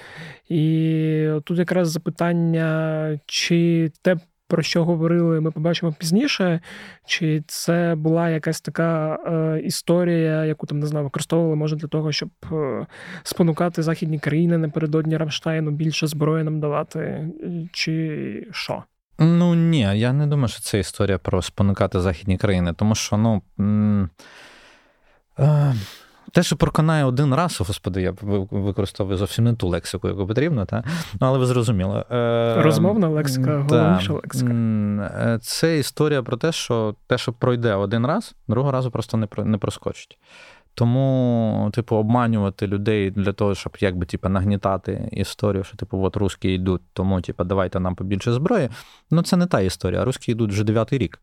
І тут якраз запитання, чи те, про що говорили, ми побачимо пізніше, чи це була якась така е, історія, яку там не знаю, використовували може для того, щоб е, спонукати західні країни напередодні Рамштайну більше зброї нам давати, чи що? Ну ні, я не думаю, що це історія про спонукати західні країни, тому що ну. М- е- те, що проконає один раз, господи, я використовую зовсім не ту лексику, яку потрібно, та? Ну, але ви зрозуміли. Е, Розмовна лексика, головніша лексика. Е, це історія про те, що те, що пройде один раз, другого разу просто не не проскочить. Тому, типу, обманювати людей для того, щоб якби типу, нагнітати історію, що типу, от русські йдуть, тому типу, давайте нам побільше зброї. Ну, це не та історія. Русські йдуть вже дев'ятий рік.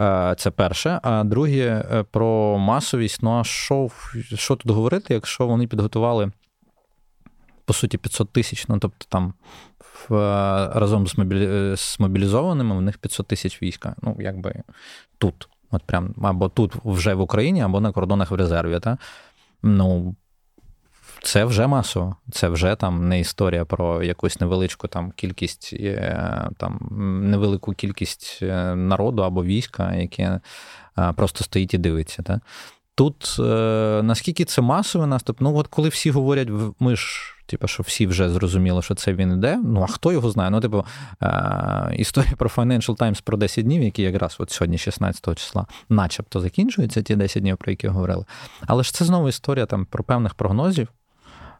Е, це перше. А друге, е, про масовість. Ну а що, що тут говорити, якщо вони підготували, по суті, 500 тисяч, ну тобто там. Разом з з мобілізованими в них 500 тисяч війська. Ну, якби тут. От прям або тут вже в Україні, або на кордонах в резерві. Та? Ну, це вже масово. Це вже там не історія про якусь невеличку там кількість, е, там невелику кількість е, народу або війська, яке е, просто стоїть і дивиться. Та? Тут наскільки це масовий наступ, ну от коли всі говорять, ми ж Типу, що всі вже зрозуміли, що це він іде. Ну а хто його знає? Ну, типу, е- історія про Financial Times про 10 днів, які якраз от сьогодні, 16 числа, начебто закінчуються, ті 10 днів, про які говорили. Але ж це знову історія там про певних прогнозів.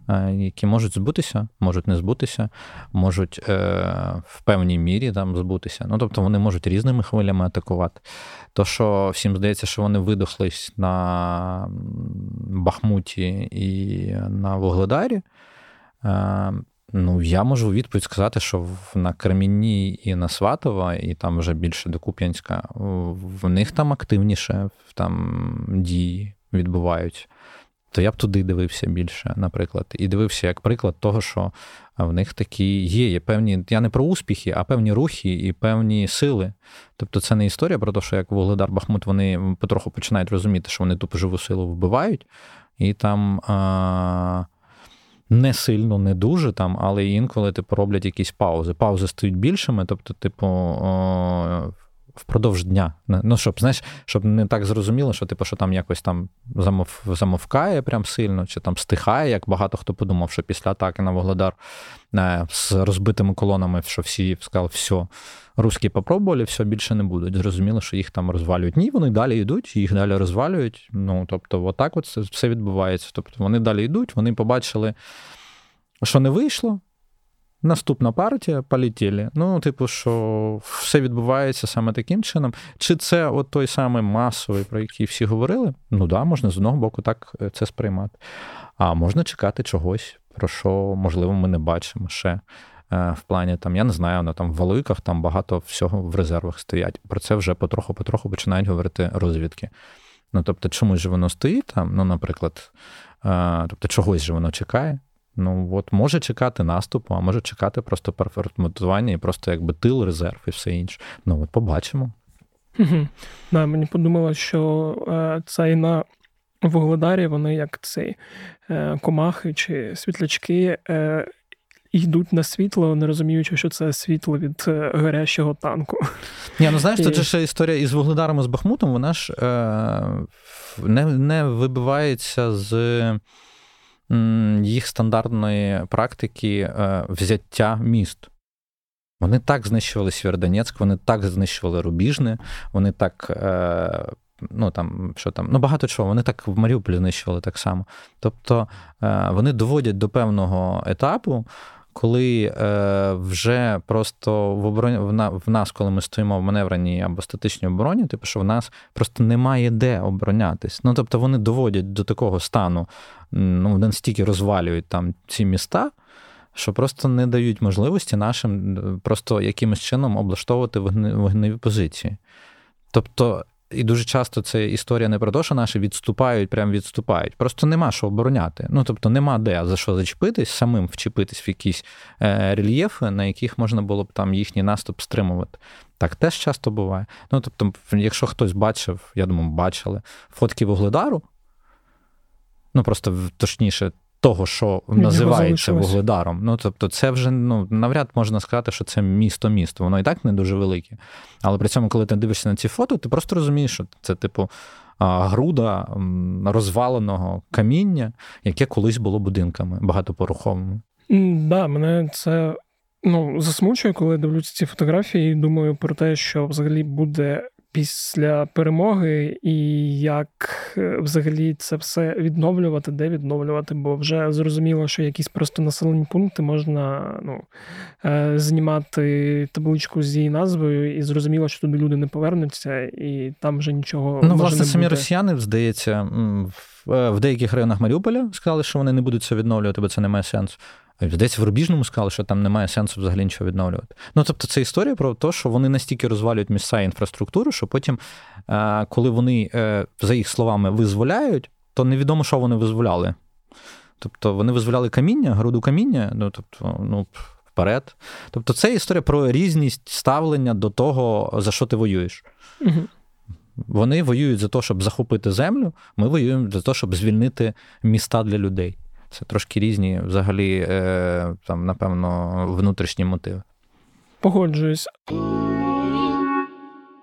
Е, які можуть збутися, можуть не збутися, можуть е, в певній мірі там збутися. Ну, тобто вони можуть різними хвилями атакувати. То, що всім здається, що вони видохлись на Бахмуті і на Вугледарі, Е, ну, я можу відповідь сказати, що на Кремінні і на Сватова, і там вже більше до Куп'янська, в них там активніше там дії відбуваються. То я б туди дивився більше, наприклад, і дивився як приклад того, що в них такі є. Є певні, я не про успіхи, а певні рухи і певні сили. Тобто, це не історія про те, що як Вугледар Бахмут вони потроху починають розуміти, що вони тупо живу силу вбивають, і там. А... Не сильно, не дуже там, але інколи типу роблять якісь паузи. Паузи стають більшими, тобто, типу, впродовж дня. Ну, щоб знаєш, щоб не так зрозуміло, що типу, що там якось там замов, замовкає прям сильно, чи там стихає, як багато хто подумав, що після атаки на Вогледар е, з розбитими колонами, що всі сказали, все, русські попробували, все більше не будуть. Зрозуміло, що їх там розвалюють. Ні, вони далі йдуть, їх далі розвалюють. Ну, тобто, отак от все відбувається. Тобто вони далі йдуть, вони побачили, що не вийшло. Наступна партія полетіли. Ну, типу, що все відбувається саме таким чином. Чи це от той самий масовий, про який всі говорили? Ну да, можна з одного боку так е, це сприймати. А можна чекати чогось, про що, можливо, ми не бачимо ще. Е, в плані там, я не знаю, на там в Валуйках там багато всього в резервах стоять. Про це вже потроху-потроху починають говорити розвідки. Ну, тобто, чомусь же воно стоїть там, ну, наприклад, е, тобто, чогось же воно чекає. Ну от може чекати наступу, а може чекати просто перформатування і просто якби тил, резерв і все інше. Ну от побачимо. Угу. Да, Мені подумалось, що е, це і на Вугледарі вони як цей е, комахи чи світлячки е, йдуть на світло, не розуміючи, що це світло від е, горящого танку. Ні, ну знаєш, і... тут же ще історія із Вугледаром і з Бахмутом, вона ж е, не, не вибивається з їх стандартної практики е, взяття міст. Вони так знищували Сєвєродонецьк, вони так знищували Рубіжне, вони так. Е, ну там, що там, ну багато чого, вони так в Маріуполі знищували так само. Тобто е, вони доводять до певного етапу, коли е, вже просто в обороні в нас, коли ми стоїмо в маневреній або статичній обороні, типу, що в нас просто немає де оборонятись. Ну тобто вони доводять до такого стану, ну настільки розвалюють там ці міста. Що просто не дають можливості нашим просто якимось чином облаштовувати вогневі позиції. Тобто і дуже часто це історія не про те, що наші відступають, прям відступають. Просто нема що обороняти. Ну тобто нема де за що зачепитись, самим вчепитись в якісь е, рельєфи, на яких можна було б там їхній наступ стримувати. Так теж часто буває. Ну тобто, якщо хтось бачив, я думаю, бачили фотки вугледару, ну просто точніше, того, що називається вугледаром. Ну, тобто, це вже ну, навряд можна сказати, що це місто-місто. Воно і так не дуже велике. Але при цьому, коли ти дивишся на ці фото, ти просто розумієш, що це, типу, груда розваленого каміння, яке колись було будинками багатопоруховими. Да, мене це ну, засмучує, коли дивлюся ці фотографії і думаю про те, що взагалі буде після перемоги, і як е, взагалі це все відновлювати, де відновлювати, бо вже зрозуміло, що якісь просто населені пункти можна ну, е, знімати табличку з її назвою, і зрозуміло, що туди люди не повернуться, і там вже нічого. Ну, власне, не самі росіяни, здається, в деяких районах Маріуполя сказали, що вони не будуть це відновлювати, бо це не має сенсу. Здається, в Рубіжному сказали, що там немає сенсу взагалі нічого відновлювати. Ну тобто, це історія про те, що вони настільки розвалюють місця і інфраструктуру, що потім, е, коли вони, е, за їх словами, визволяють, то невідомо, що вони визволяли. Тобто вони визволяли каміння, груду каміння, ну тобто, ну. Вперед. Тобто, це історія про різність ставлення до того, за що ти воюєш. Угу. Вони воюють за те, щоб захопити землю, ми воюємо за те, щоб звільнити міста для людей. Це трошки різні, взагалі, е, там, напевно, внутрішні мотиви. Погоджуюсь.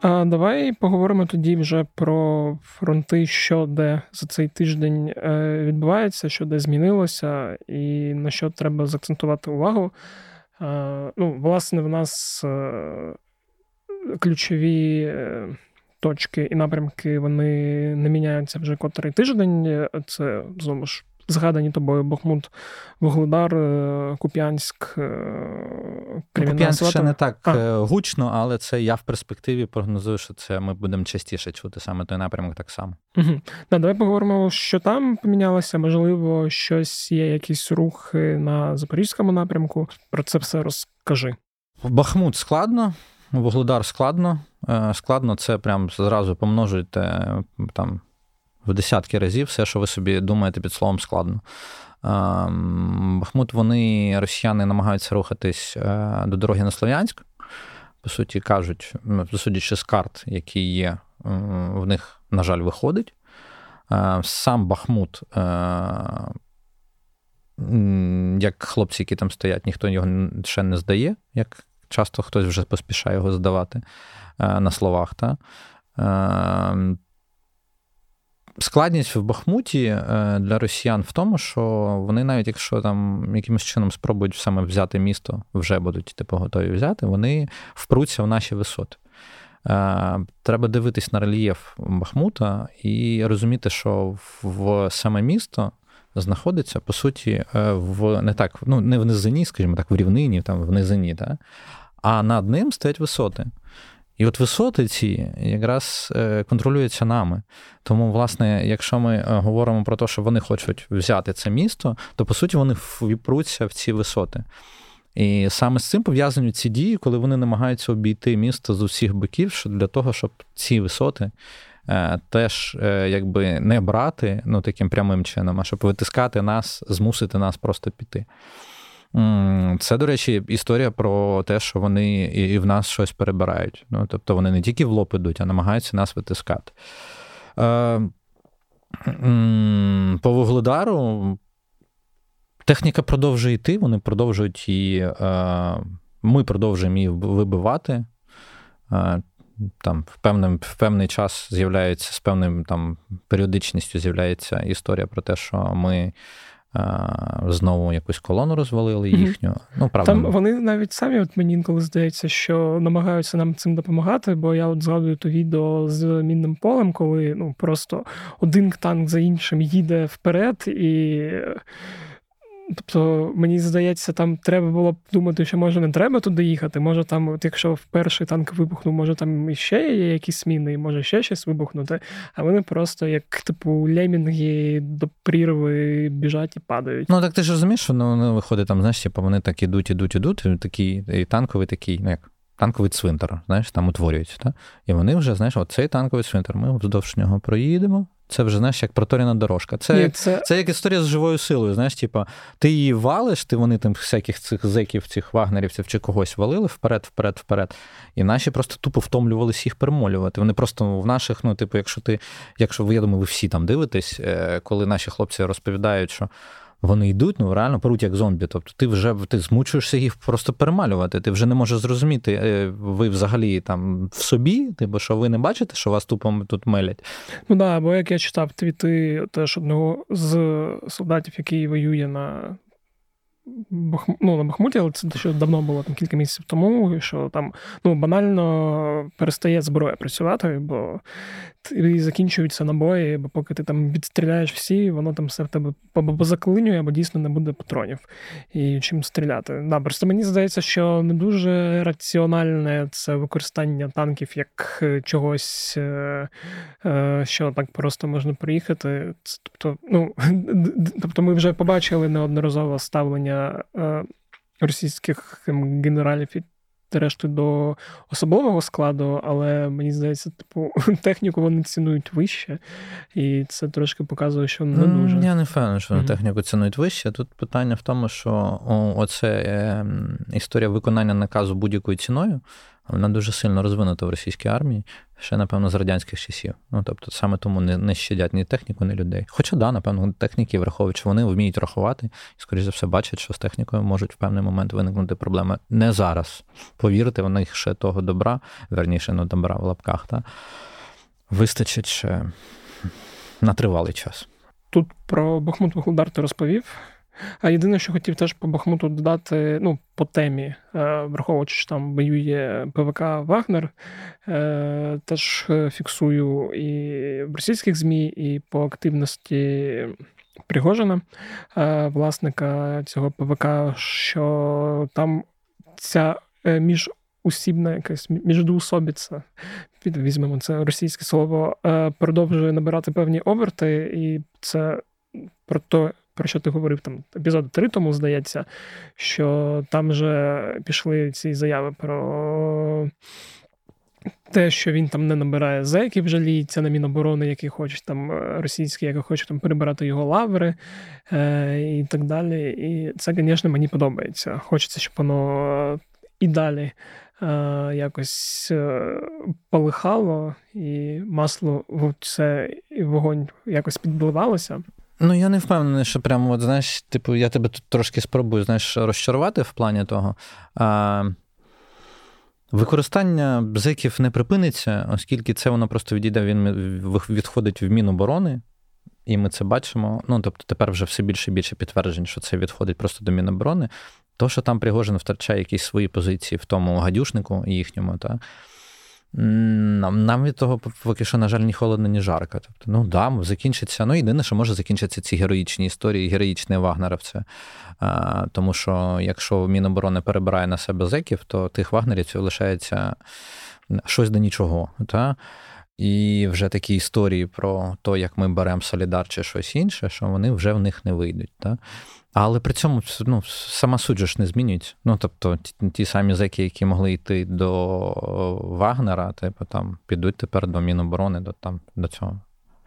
А давай поговоримо тоді вже про фронти, що де за цей тиждень е, відбувається, що де змінилося, і на що треба заакцентувати увагу. Ну, Власне, в нас е, ключові точки і напрямки вони не міняються вже котрий тиждень. Це знову ж згадані тобою Бахмут, Вугледар, е, Куп'янськ, е, ну, Куп'янськ ще не так а. Е, гучно, але це я в перспективі прогнозую, що це ми будемо частіше чути саме той напрямок так само. Угу. Да, Давай поговоримо, що там помінялося. Можливо, щось є, якісь рухи на запорізькому напрямку. Про це все розкажи. Бахмут складно. Вугледар складно. Складно це прям зразу помножуйте там в десятки разів все, що ви собі думаєте під словом складно. Бахмут, вони, росіяни, намагаються рухатись е, до дороги на Слов'янськ. По суті, кажуть, судячи з карт, які є, в них, на жаль, виходить. Е, сам Бахмут, е, як хлопці, які там стоять, ніхто його ще не здає, як часто хтось вже поспішає його здавати на словах. Та? Складність в Бахмуті е, для росіян в тому, що вони навіть якщо там якимось чином спробують саме взяти місто, вже будуть типу, готові взяти, вони впруться в наші висоти. Е, треба дивитись на рельєф Бахмута і розуміти, що в саме місто знаходиться, по суті, е, в не так, ну не в низині, скажімо так, в рівнині, там в низині, так? а над ним стоять висоти. І от висоти ці якраз е, контролюються нами. Тому, власне, якщо ми е, говоримо про те, що вони хочуть взяти це місто, то по суті вони віпруться в ці висоти. І саме з цим пов'язані ці дії, коли вони намагаються обійти місто з усіх боків, для того, щоб ці висоти е, теж якби не брати ну, таким прямим чином, а щоб витискати нас, змусити нас просто піти. Це, до речі, історія про те, що вони і в нас щось перебирають. Ну, Тобто вони не тільки в лоб ідуть, а намагаються нас витискати. Е, по вугледару техніка продовжує йти, вони продовжують її, е, ми продовжуємо її вибивати. Е, там в певний, в певний час з'являється з певним там періодичністю з'являється історія про те, що ми Знову якусь колону розвалили їхню. Mm-hmm. Ну, правда. Там вони навіть самі, от мені інколи здається, що намагаються нам цим допомагати, бо я от згадую то відео з мінним полем, коли ну просто один танк за іншим їде вперед, і Тобто, мені здається, там треба було б думати, що може не треба туди їхати. Може, там, от якщо в перший танк вибухнув, може там іще є якісь зміни, і може ще щось вибухнути. А вони просто як, типу, лемінги до прірви біжать і падають. Ну так ти ж розумієш, що ну, виходить там, знаєш, типу, вони так ідуть, ідуть, ідуть, і такий і танковий такий, ну як. Танковий цвинтар, знаєш, там утворюється. Так? І вони вже, знаєш, оцей танковий цвинтар, ми вздовж нього проїдемо, це вже знаєш, як проторяна дорожка. Це Ні, це... це як історія з живою силою. Знаєш, типа ти її валиш, ти вони там всяких цих зеків, цих вагнерівців чи когось валили вперед, вперед, вперед. І наші просто тупо втомлювалися їх перемолювати. Вони просто в наших, ну, типу, якщо ти, якщо я думаю, ви всі там дивитесь, е, коли наші хлопці розповідають, що вони йдуть, ну реально перуть як зомбі. Тобто ти вже ти змучуєшся їх просто перемалювати. Ти вже не можеш зрозуміти, е, ви взагалі там в собі, типу, що ви не бачите, що вас тупо тут мелять. Ну да, бо як я читав твіти теж одного з солдатів, який воює на Бах... ну, на Бахмуті, але це ще давно було там кілька місяців тому, що там ну, банально перестає зброя працювати, бо і закінчуються набої, бо поки ти там відстріляєш всі, воно там все в тебе або заклинює, або дійсно не буде патронів і чим стріляти. Да, Просто мені здається, що не дуже раціональне це використання танків як е, чогось, е, е, що так просто можна приїхати. Тобто, ну, тобто ми вже побачили неодноразово ставлення російських генералів генералів решту до особового складу, але мені здається, типу, техніку вони цінують вище, і це трошки показує, що не дуже. Я не впевнений, що вони mm-hmm. техніку цінують вище. Тут питання в тому, що оце е, історія виконання наказу будь-якою ціною. Вона дуже сильно розвинута в російській армії, ще, напевно, з радянських часів. Ну, тобто, саме тому не не щадять ні техніку, ні людей. Хоча, да, напевно, техніки, враховуючи, вони вміють рахувати і, скоріш за все, бачать, що з технікою можуть в певний момент виникнути проблеми. Не зараз. Повірте, в них ще того добра, верніше, ну, добра в лапках, та, вистачить ще на тривалий час. Тут про Бахмут Вугледар ти розповів. А єдине, що хотів теж по Бахмуту додати, ну, по темі, е, враховуючи, що там воює ПВК Вагнер, е, теж фіксую і в російських ЗМІ, і по активності Пригожина, е, власника цього ПВК, що там ця між Усібна якась міждоусобіця, візьмемо це російське слово, продовжує набирати певні оберти, і це про те, про що ти говорив там епізод 3 тому, здається, що там вже пішли ці заяви про те, що він там не набирає зеків, жаліється на Міноборони, які хочуть там е, російські, які хочуть там перебирати його лаври е, і так далі. І це, звісно, мені подобається. Хочеться, щоб воно і далі е, якось е, полихало, і масло в це і вогонь якось підбливалося. Ну, я не впевнений, що прямо, от, знаєш, типу, я тебе тут трошки спробую знаєш, розчарувати в плані того. А, Використання бзиків не припиниться, оскільки це воно просто відійде, він відходить в Міноборони, і ми це бачимо. Ну, тобто, тепер вже все більше і більше підтверджень, що це відходить просто до Міноборони. То, що там Пригожин втрачає якісь свої позиції в тому гадюшнику їхньому, та, нам від того поки що, на жаль, ні холодно, ні жарко. Тобто, ну да, закінчиться. Ну, єдине, що може закінчитися ці героїчні історії, героїчне вагнеровце. А, Тому що якщо Міноборони перебирає на себе зеків, то тих вагнерівців лишається щось до нічого. Та? І вже такі історії про те, як ми беремо Солідар чи щось інше, що вони вже в них не вийдуть. Та? Але при цьому ну, сама суть ж не змінюється. Ну, тобто, ті, ті самі зеки, які могли йти до Вагнера, типу там підуть тепер до Міноборони, до там до цього.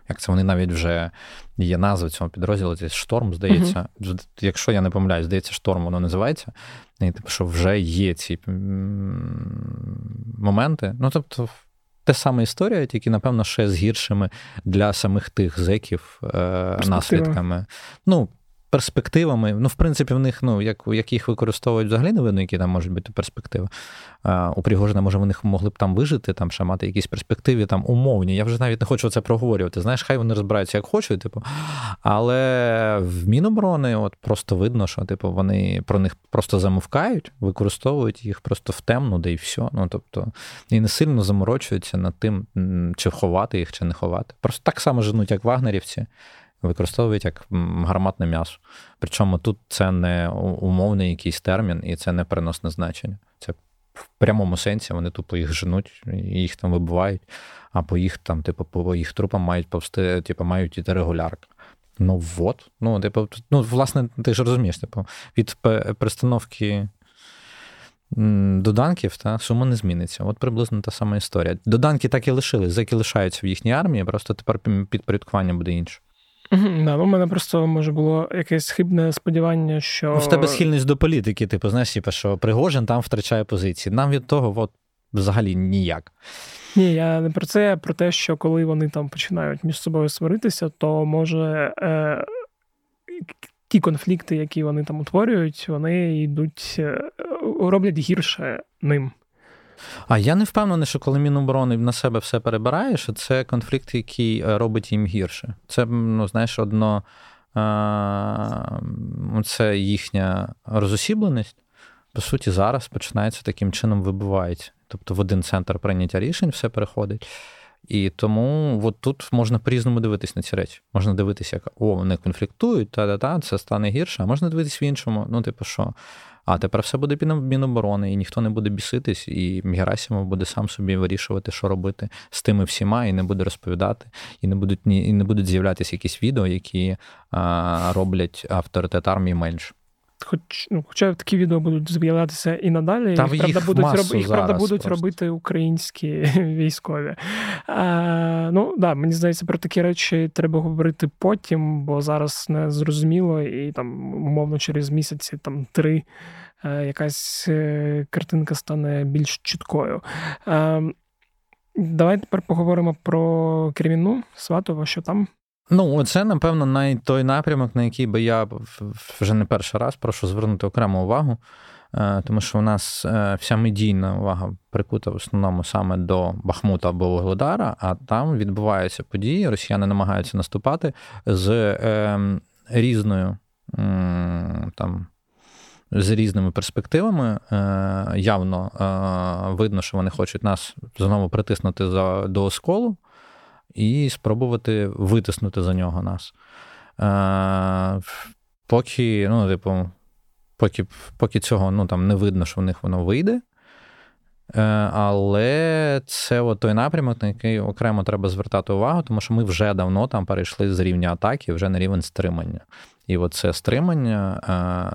Як це вони навіть вже є назва цього підрозділу, це шторм, здається. uh Якщо я не помиляюсь, здається, шторм воно називається. І типу, що вже є ці моменти. Ну, тобто, те саме історія, тільки, напевно, ще з гіршими для самих тих зеків е, наслідками. Ну, перспективами. Ну, в принципі, в них, ну, як як їх використовують взагалі не видно, які там можуть бути перспективи. А, У Пригожина, може, вони могли б там вижити, там ще мати якісь перспективи там умовні. Я вже навіть не хочу це проговорювати. Знаєш, хай вони розбираються як хочуть, типу. Але в Міноборони от просто видно, що типу, вони про них просто замовкають, використовують їх просто в темну, де і все. Ну, тобто, і не сильно заморочуються над тим, чи ховати їх, чи не ховати. Просто так само женуть, як вагнерівці використовують як гарматне м'ясо. Причому тут це не умовний якийсь термін і це не переносне значення. Це в прямому сенсі вони тупо їх женуть, їх там вибивають, а по їх там, типу, по їх трупам мають повсти, типу, мають іти регулярка. Ну от. Ну, типу, ну, власне, ти ж розумієш, типу, від перестановки доданків та сума не зміниться. От приблизно та сама історія. Доданки так і лишились, заки лишаються в їхній армії, просто тепер підпорядкування буде інше. Да, ну, У мене просто може було якесь хибне сподівання, що. Ну, В тебе схильність до політики, типу, знаєш, типу, що Пригожин там втрачає позиції. Нам від того от, взагалі ніяк. Ні, я не про це, а про те, що коли вони там починають між собою сваритися, то може е, ті конфлікти, які вони там утворюють, вони йдуть, е, роблять гірше ним. А я не впевнений, що коли Міноборони на себе все перебирає, що це конфлікт, який е, робить їм гірше. Це, ну, знаєш, одно це їхня розосібленість. По суті, зараз починається таким чином вибивається. Тобто в один центр прийняття рішень все переходить. І тому от тут можна по-різному дивитись на ці речі. Можна дивитися, як о, вони конфліктують, та-та-та, це стане гірше, а можна дивитись в іншому. Ну, типу, що а тепер все буде під Міноборони, і ніхто не буде біситись, і Герасимов буде сам собі вирішувати, що робити з тими всіма, і не буде розповідати, і не будуть і не будуть з'являтися якісь відео, які а, роблять авторитет армії менш. Хоч ну, хоча такі відео будуть з'являтися і надалі, Та їх, правда, будуть роб... їх правда будуть просто. робити українські військові. А, Ну да, мені здається, про такі речі треба говорити потім, бо зараз не зрозуміло, і там, умовно, через місяці там три е, якась е, картинка стане більш чіткою. А, Давай тепер поговоримо про Кремінну Сватово, що там. Ну, це, напевно, най той напрямок, на який би я вже не перший раз прошу звернути окрему увагу, е, тому що у нас е, вся медійна увага прикута в основному саме до Бахмута або Вогледара, а там відбуваються події. Росіяни намагаються наступати з е, різною там. З різними перспективами явно видно, що вони хочуть нас знову притиснути до осколу і спробувати витиснути за нього нас. Е, Поки, ну, типу, поки поки цього ну, там, не видно, що в них воно вийде. Е, Але це от той напрямок, на який окремо треба звертати увагу, тому що ми вже давно там перейшли з рівня атаки вже на рівень стримання. І от це стримання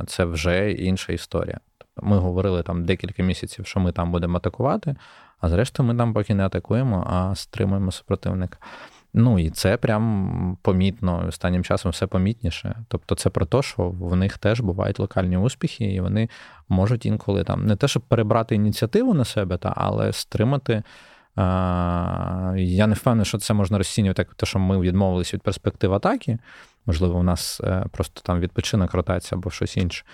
е, це вже інша історія. Ми говорили там декілька місяців, що ми там будемо атакувати, а зрештою ми там поки не атакуємо, а стримуємо супротивника. Ну і це прям помітно останнім часом все помітніше. Тобто, це про те, що в них теж бувають локальні успіхи, і вони можуть інколи там не те, щоб перебрати ініціативу на себе, та, але стримати. Я не впевнений, що це можна розцінювати як те, що ми відмовилися від перспектив атаки. Можливо, у нас е, просто там відпочинок ротація або щось інше.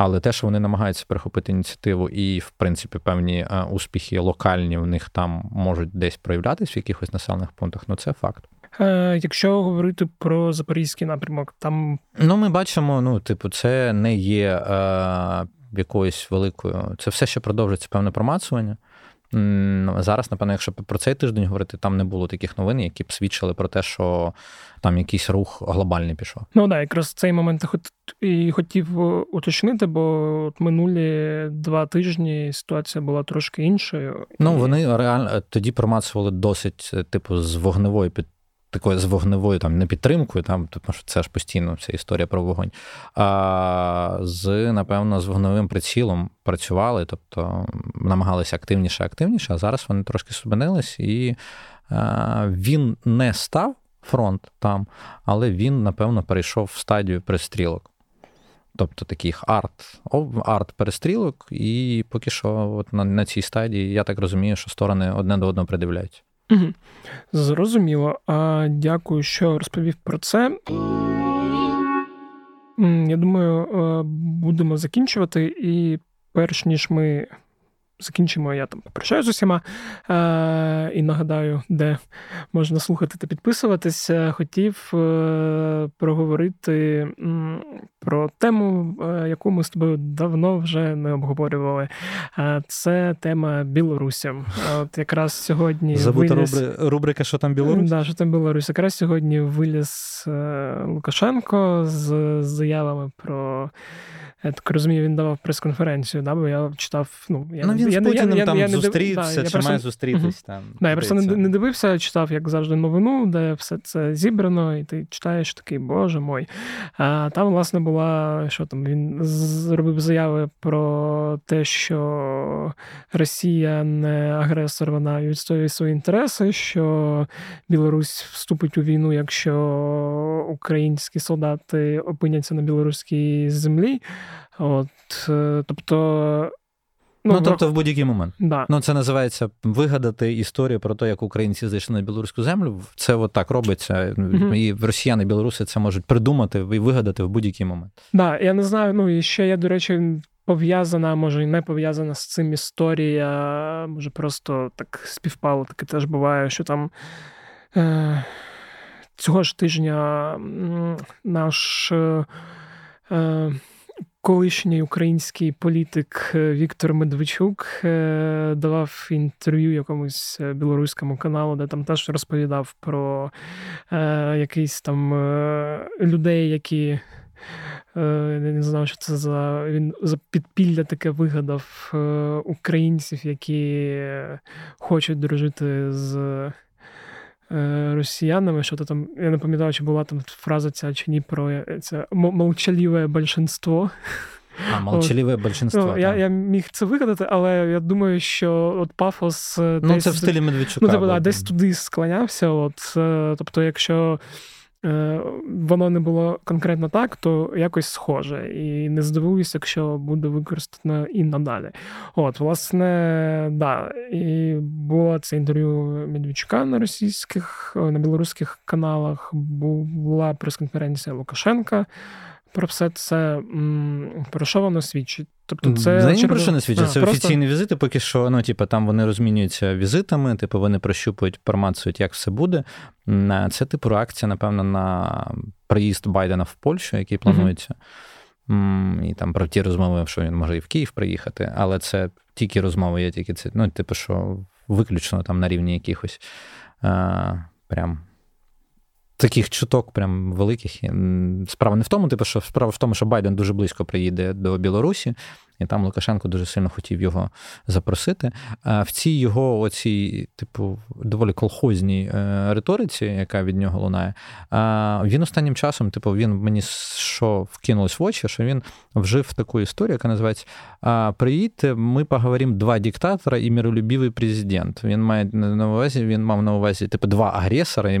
Але те, що вони намагаються перехопити ініціативу, і, в принципі, певні е, успіхи локальні в них там можуть десь проявлятися в якихось населених пунктах, ну це факт. Е, якщо говорити про запорізький напрямок, там ну ми бачимо, ну, типу, це не є е, якоюсь великою. Це все ще продовжується певне промацування. Зараз, напевно, якщо про цей тиждень говорити, там не було таких новин, які б свідчили про те, що там якийсь рух глобальний пішов. Ну так, якраз цей момент і хотів уточнити, бо от минулі два тижні ситуація була трошки іншою. Ну, вони реально тоді промацували досить, типу, з вогневої під такою з вогневою там не підтримкою, там, тому що це ж постійно ця історія про вогонь. А з, напевно, з вогневим прицілом працювали, тобто намагалися активніше, активніше, а зараз вони трошки зупинились, і а, він не став фронт там, але він, напевно, перейшов в стадію перестрілок. Тобто таких арт арт перестрілок, і поки що от на на цій стадії я так розумію, що сторони одне до одного придивляються. Угу. Зрозуміло. А Дякую, що розповів про це. Я думаю, е, будемо закінчувати. І перш ніж ми закінчимо, я там попрощаюсь з усіма е, і нагадаю, де можна слухати та підписуватися. Хотів е, проговорити м, про тему, е, яку ми з тобою давно вже не обговорювали. Е, це тема Білорусі. От якраз сьогодні Забута виліз... рубри... рубрика, що там Білорусь? Да, що там Білорусь. Якраз сьогодні виліз е, Лукашенко з заявами про. Я так розумію, він давав прес-конференцію, да, бо я читав. Ну, я, ну він я, з Путіним я, там я, зустрівся, да, чи має зустрітись там. Да, Я просто не, не дивився, читав, як завжди, новину, де все це зібрано, і ти читаєш такий, боже мой. А там, власне, була, що там, він зробив заяви про те, що Росія не агресор, вона відстоює свої інтереси, що Білорусь вступить у війну, якщо українські солдати опиняться на білоруській землі. От, е, Тобто. Ну, ну тобто, в будь-який момент. Да. Ну, це називається вигадати історію про те, як українці зайшли на білоруську землю. Це от так робиться. Mm-hmm. І росіяни, і білоруси це можуть придумати і вигадати в будь-який момент. Так, да, я не знаю. Ну і ще я, до речі, пов'язана, може і не пов'язана з цим історія. Може, просто так співпало. Таке теж буває, що там. Е- Цього ж тижня наш е, е колишній український політик е, Віктор Медведчук е, давав інтерв'ю якомусь е, білоруському каналу, де там теж розповідав про якийсь там людей, які. Я не знаю, що це за він за підпілля таке вигадав українців, які хочуть дружити з росіянами, що то там, я не пам'ятаю, чи була там фраза ця чи ні про е, це молчаливе большинство. А, молчаливе большинство. Ну, я я міг це вигадати, але я думаю, що от пафос. Е, ну, десь, це в стилі Медведчука. Ну, типу, десь туди склонявся. От, Тобто, якщо Е, воно не було конкретно так, то якось схоже. І не здивуюся, якщо буде використано і надалі. От, власне, да. І було це інтерв'ю Медведчука на російських, на білоруських каналах, була прес-конференція Лукашенка. Про все це про що воно свідчить? Тобто це За про що не свідчить. А, це просто... офіційні візити, поки що ну, типу, там вони розмінюються візитами, типу, вони прощупують інформацію, як все буде. Це типу реакція, напевно, на приїзд Байдена в Польщу, який планується. Mm-hmm. І там про ті розмови, що він може і в Київ приїхати, але це тільки розмови, є тільки це. Ну, типу, що виключно там на рівні якихось а, прям таких чуток, прям великих. Справа не в тому, типу, що справа в тому, що Байден дуже близько приїде до Білорусі, і там Лукашенко дуже сильно хотів його запросити. А В цій його оцій, типу, доволі колхозній е, риториці, яка від нього лунає, він останнім часом, типу, він мені що вкинулось в очі, що він вжив таку історію, яка називається Приїдьте, ми поговоримо два диктатора і миролюбивий президент. Він має на увазі, він мав на увазі типу два агресора і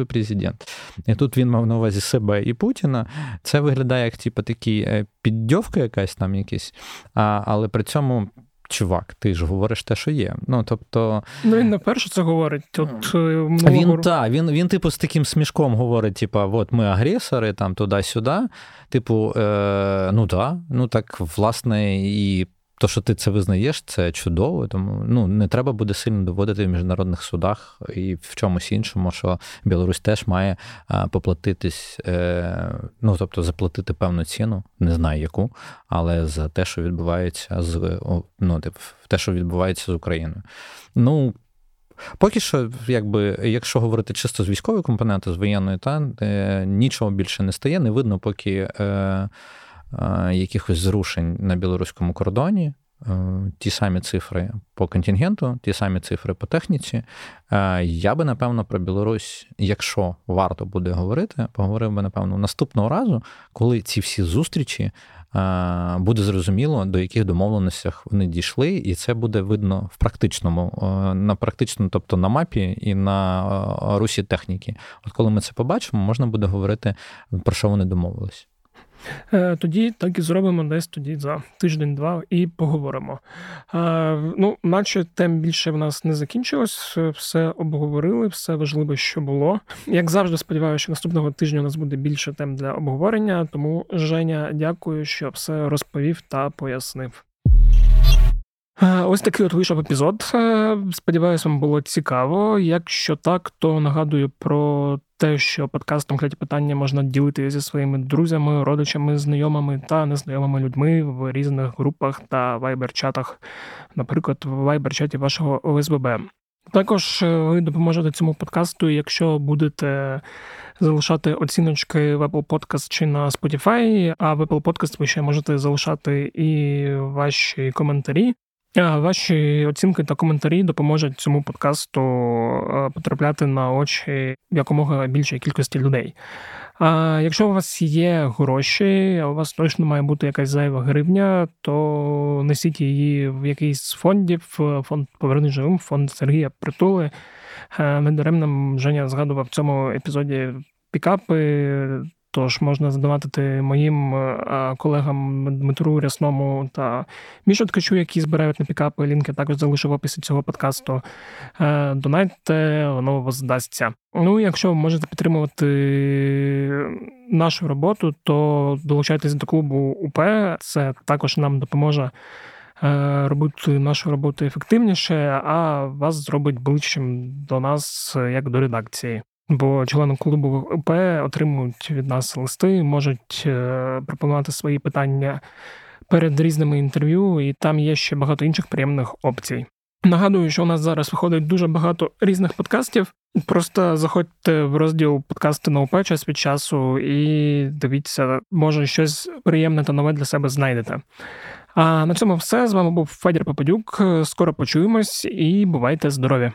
миролюбивий президент. І тут він мав на увазі себе і Путіна. Це виглядає як типу, такі е, піддьовка якась там якісь, а, але при цьому. Чувак, ти ж говориш те, що є. Ну, тобто... Ну, він не перше це говорить. От, е, Він так, він, він, типу, з таким смішком говорить: типу, от ми агресори, там туди-сюди. Типу, е, ну так, ну так, власне, і то, що ти це визнаєш, це чудово. Тому ну не треба буде сильно доводити в міжнародних судах і в чомусь іншому, що Білорусь теж має поплатитись, е, ну тобто заплатити певну ціну, не знаю яку, але за те, що відбувається з ну, те, що відбувається з Україною. Ну. Поки що, якби, якщо говорити чисто з військової компоненти, з воєнної, та е, нічого більше не стає, не видно, поки е, якихось зрушень на білоруському кордоні. Е, ті самі цифри по контингенту, ті самі цифри по техніці. Е, я би, напевно, про Білорусь, якщо варто буде говорити, поговорив би, напевно, наступного разу, коли ці всі зустрічі е, буде зрозуміло, до яких домовленостях вони дійшли, і це буде видно в практичному, на практичному, тобто на мапі і на русі техніки. От коли ми це побачимо, можна буде говорити, про що вони домовились. Е, тоді так і зробимо десь тоді за тиждень-два і поговоримо. Е, ну, наче тем більше в нас не закінчилось, все обговорили, все важливе, що було. Як завжди, сподіваюся, що наступного тижня у нас буде більше тем для обговорення. Тому Женя, дякую, що все розповів та пояснив. Е, ось такий от вийшов епізод. Сподіваюсь, вам було цікаво. Якщо так, то нагадую про те, що подкастом кляті питання можна ділити зі своїми друзями, родичами, знайомими та незнайомими людьми в різних групах та вайбер-чатах, наприклад, в вайбер-чаті вашого ОСББ. Також е, ви допоможете цьому подкасту, якщо будете залишати оціночки в Apple Podcast чи на Spotify, а в Apple Podcast ви ще можете залишати і ваші коментарі. Ваші оцінки та коментарі допоможуть цьому подкасту потрапляти на очі якомога більшої кількості людей. А якщо у вас є гроші, а у вас точно має бути якась зайва гривня, то несіть її в якийсь з фондів, фонд «Поверни живим, фонд Сергія Притули. Недаремно Женя згадував в цьому епізоді пікапи. Тож можна задонатити моїм е, колегам Дмитру Рясному та Мішу Ткачу, які збирають на пікапи. Лінки також залишу в описі цього подкасту. Е, донайте, воно вас здасться. Ну, якщо ви можете підтримувати нашу роботу, то долучайтесь до клубу УП. Це також нам допоможе. Е, робити нашу роботу ефективніше, а вас зробить ближчим до нас як до редакції. Бо члени клубу УП отримують від нас листи, можуть е, пропонувати свої питання перед різними інтерв'ю, і там є ще багато інших приємних опцій. Нагадую, що у нас зараз виходить дуже багато різних подкастів. Просто заходьте в розділ подкасти на УП час від часу і дивіться, може щось приємне та нове для себе знайдете. А на цьому все з вами був Федір Попадюк. Скоро почуємось і бувайте здорові!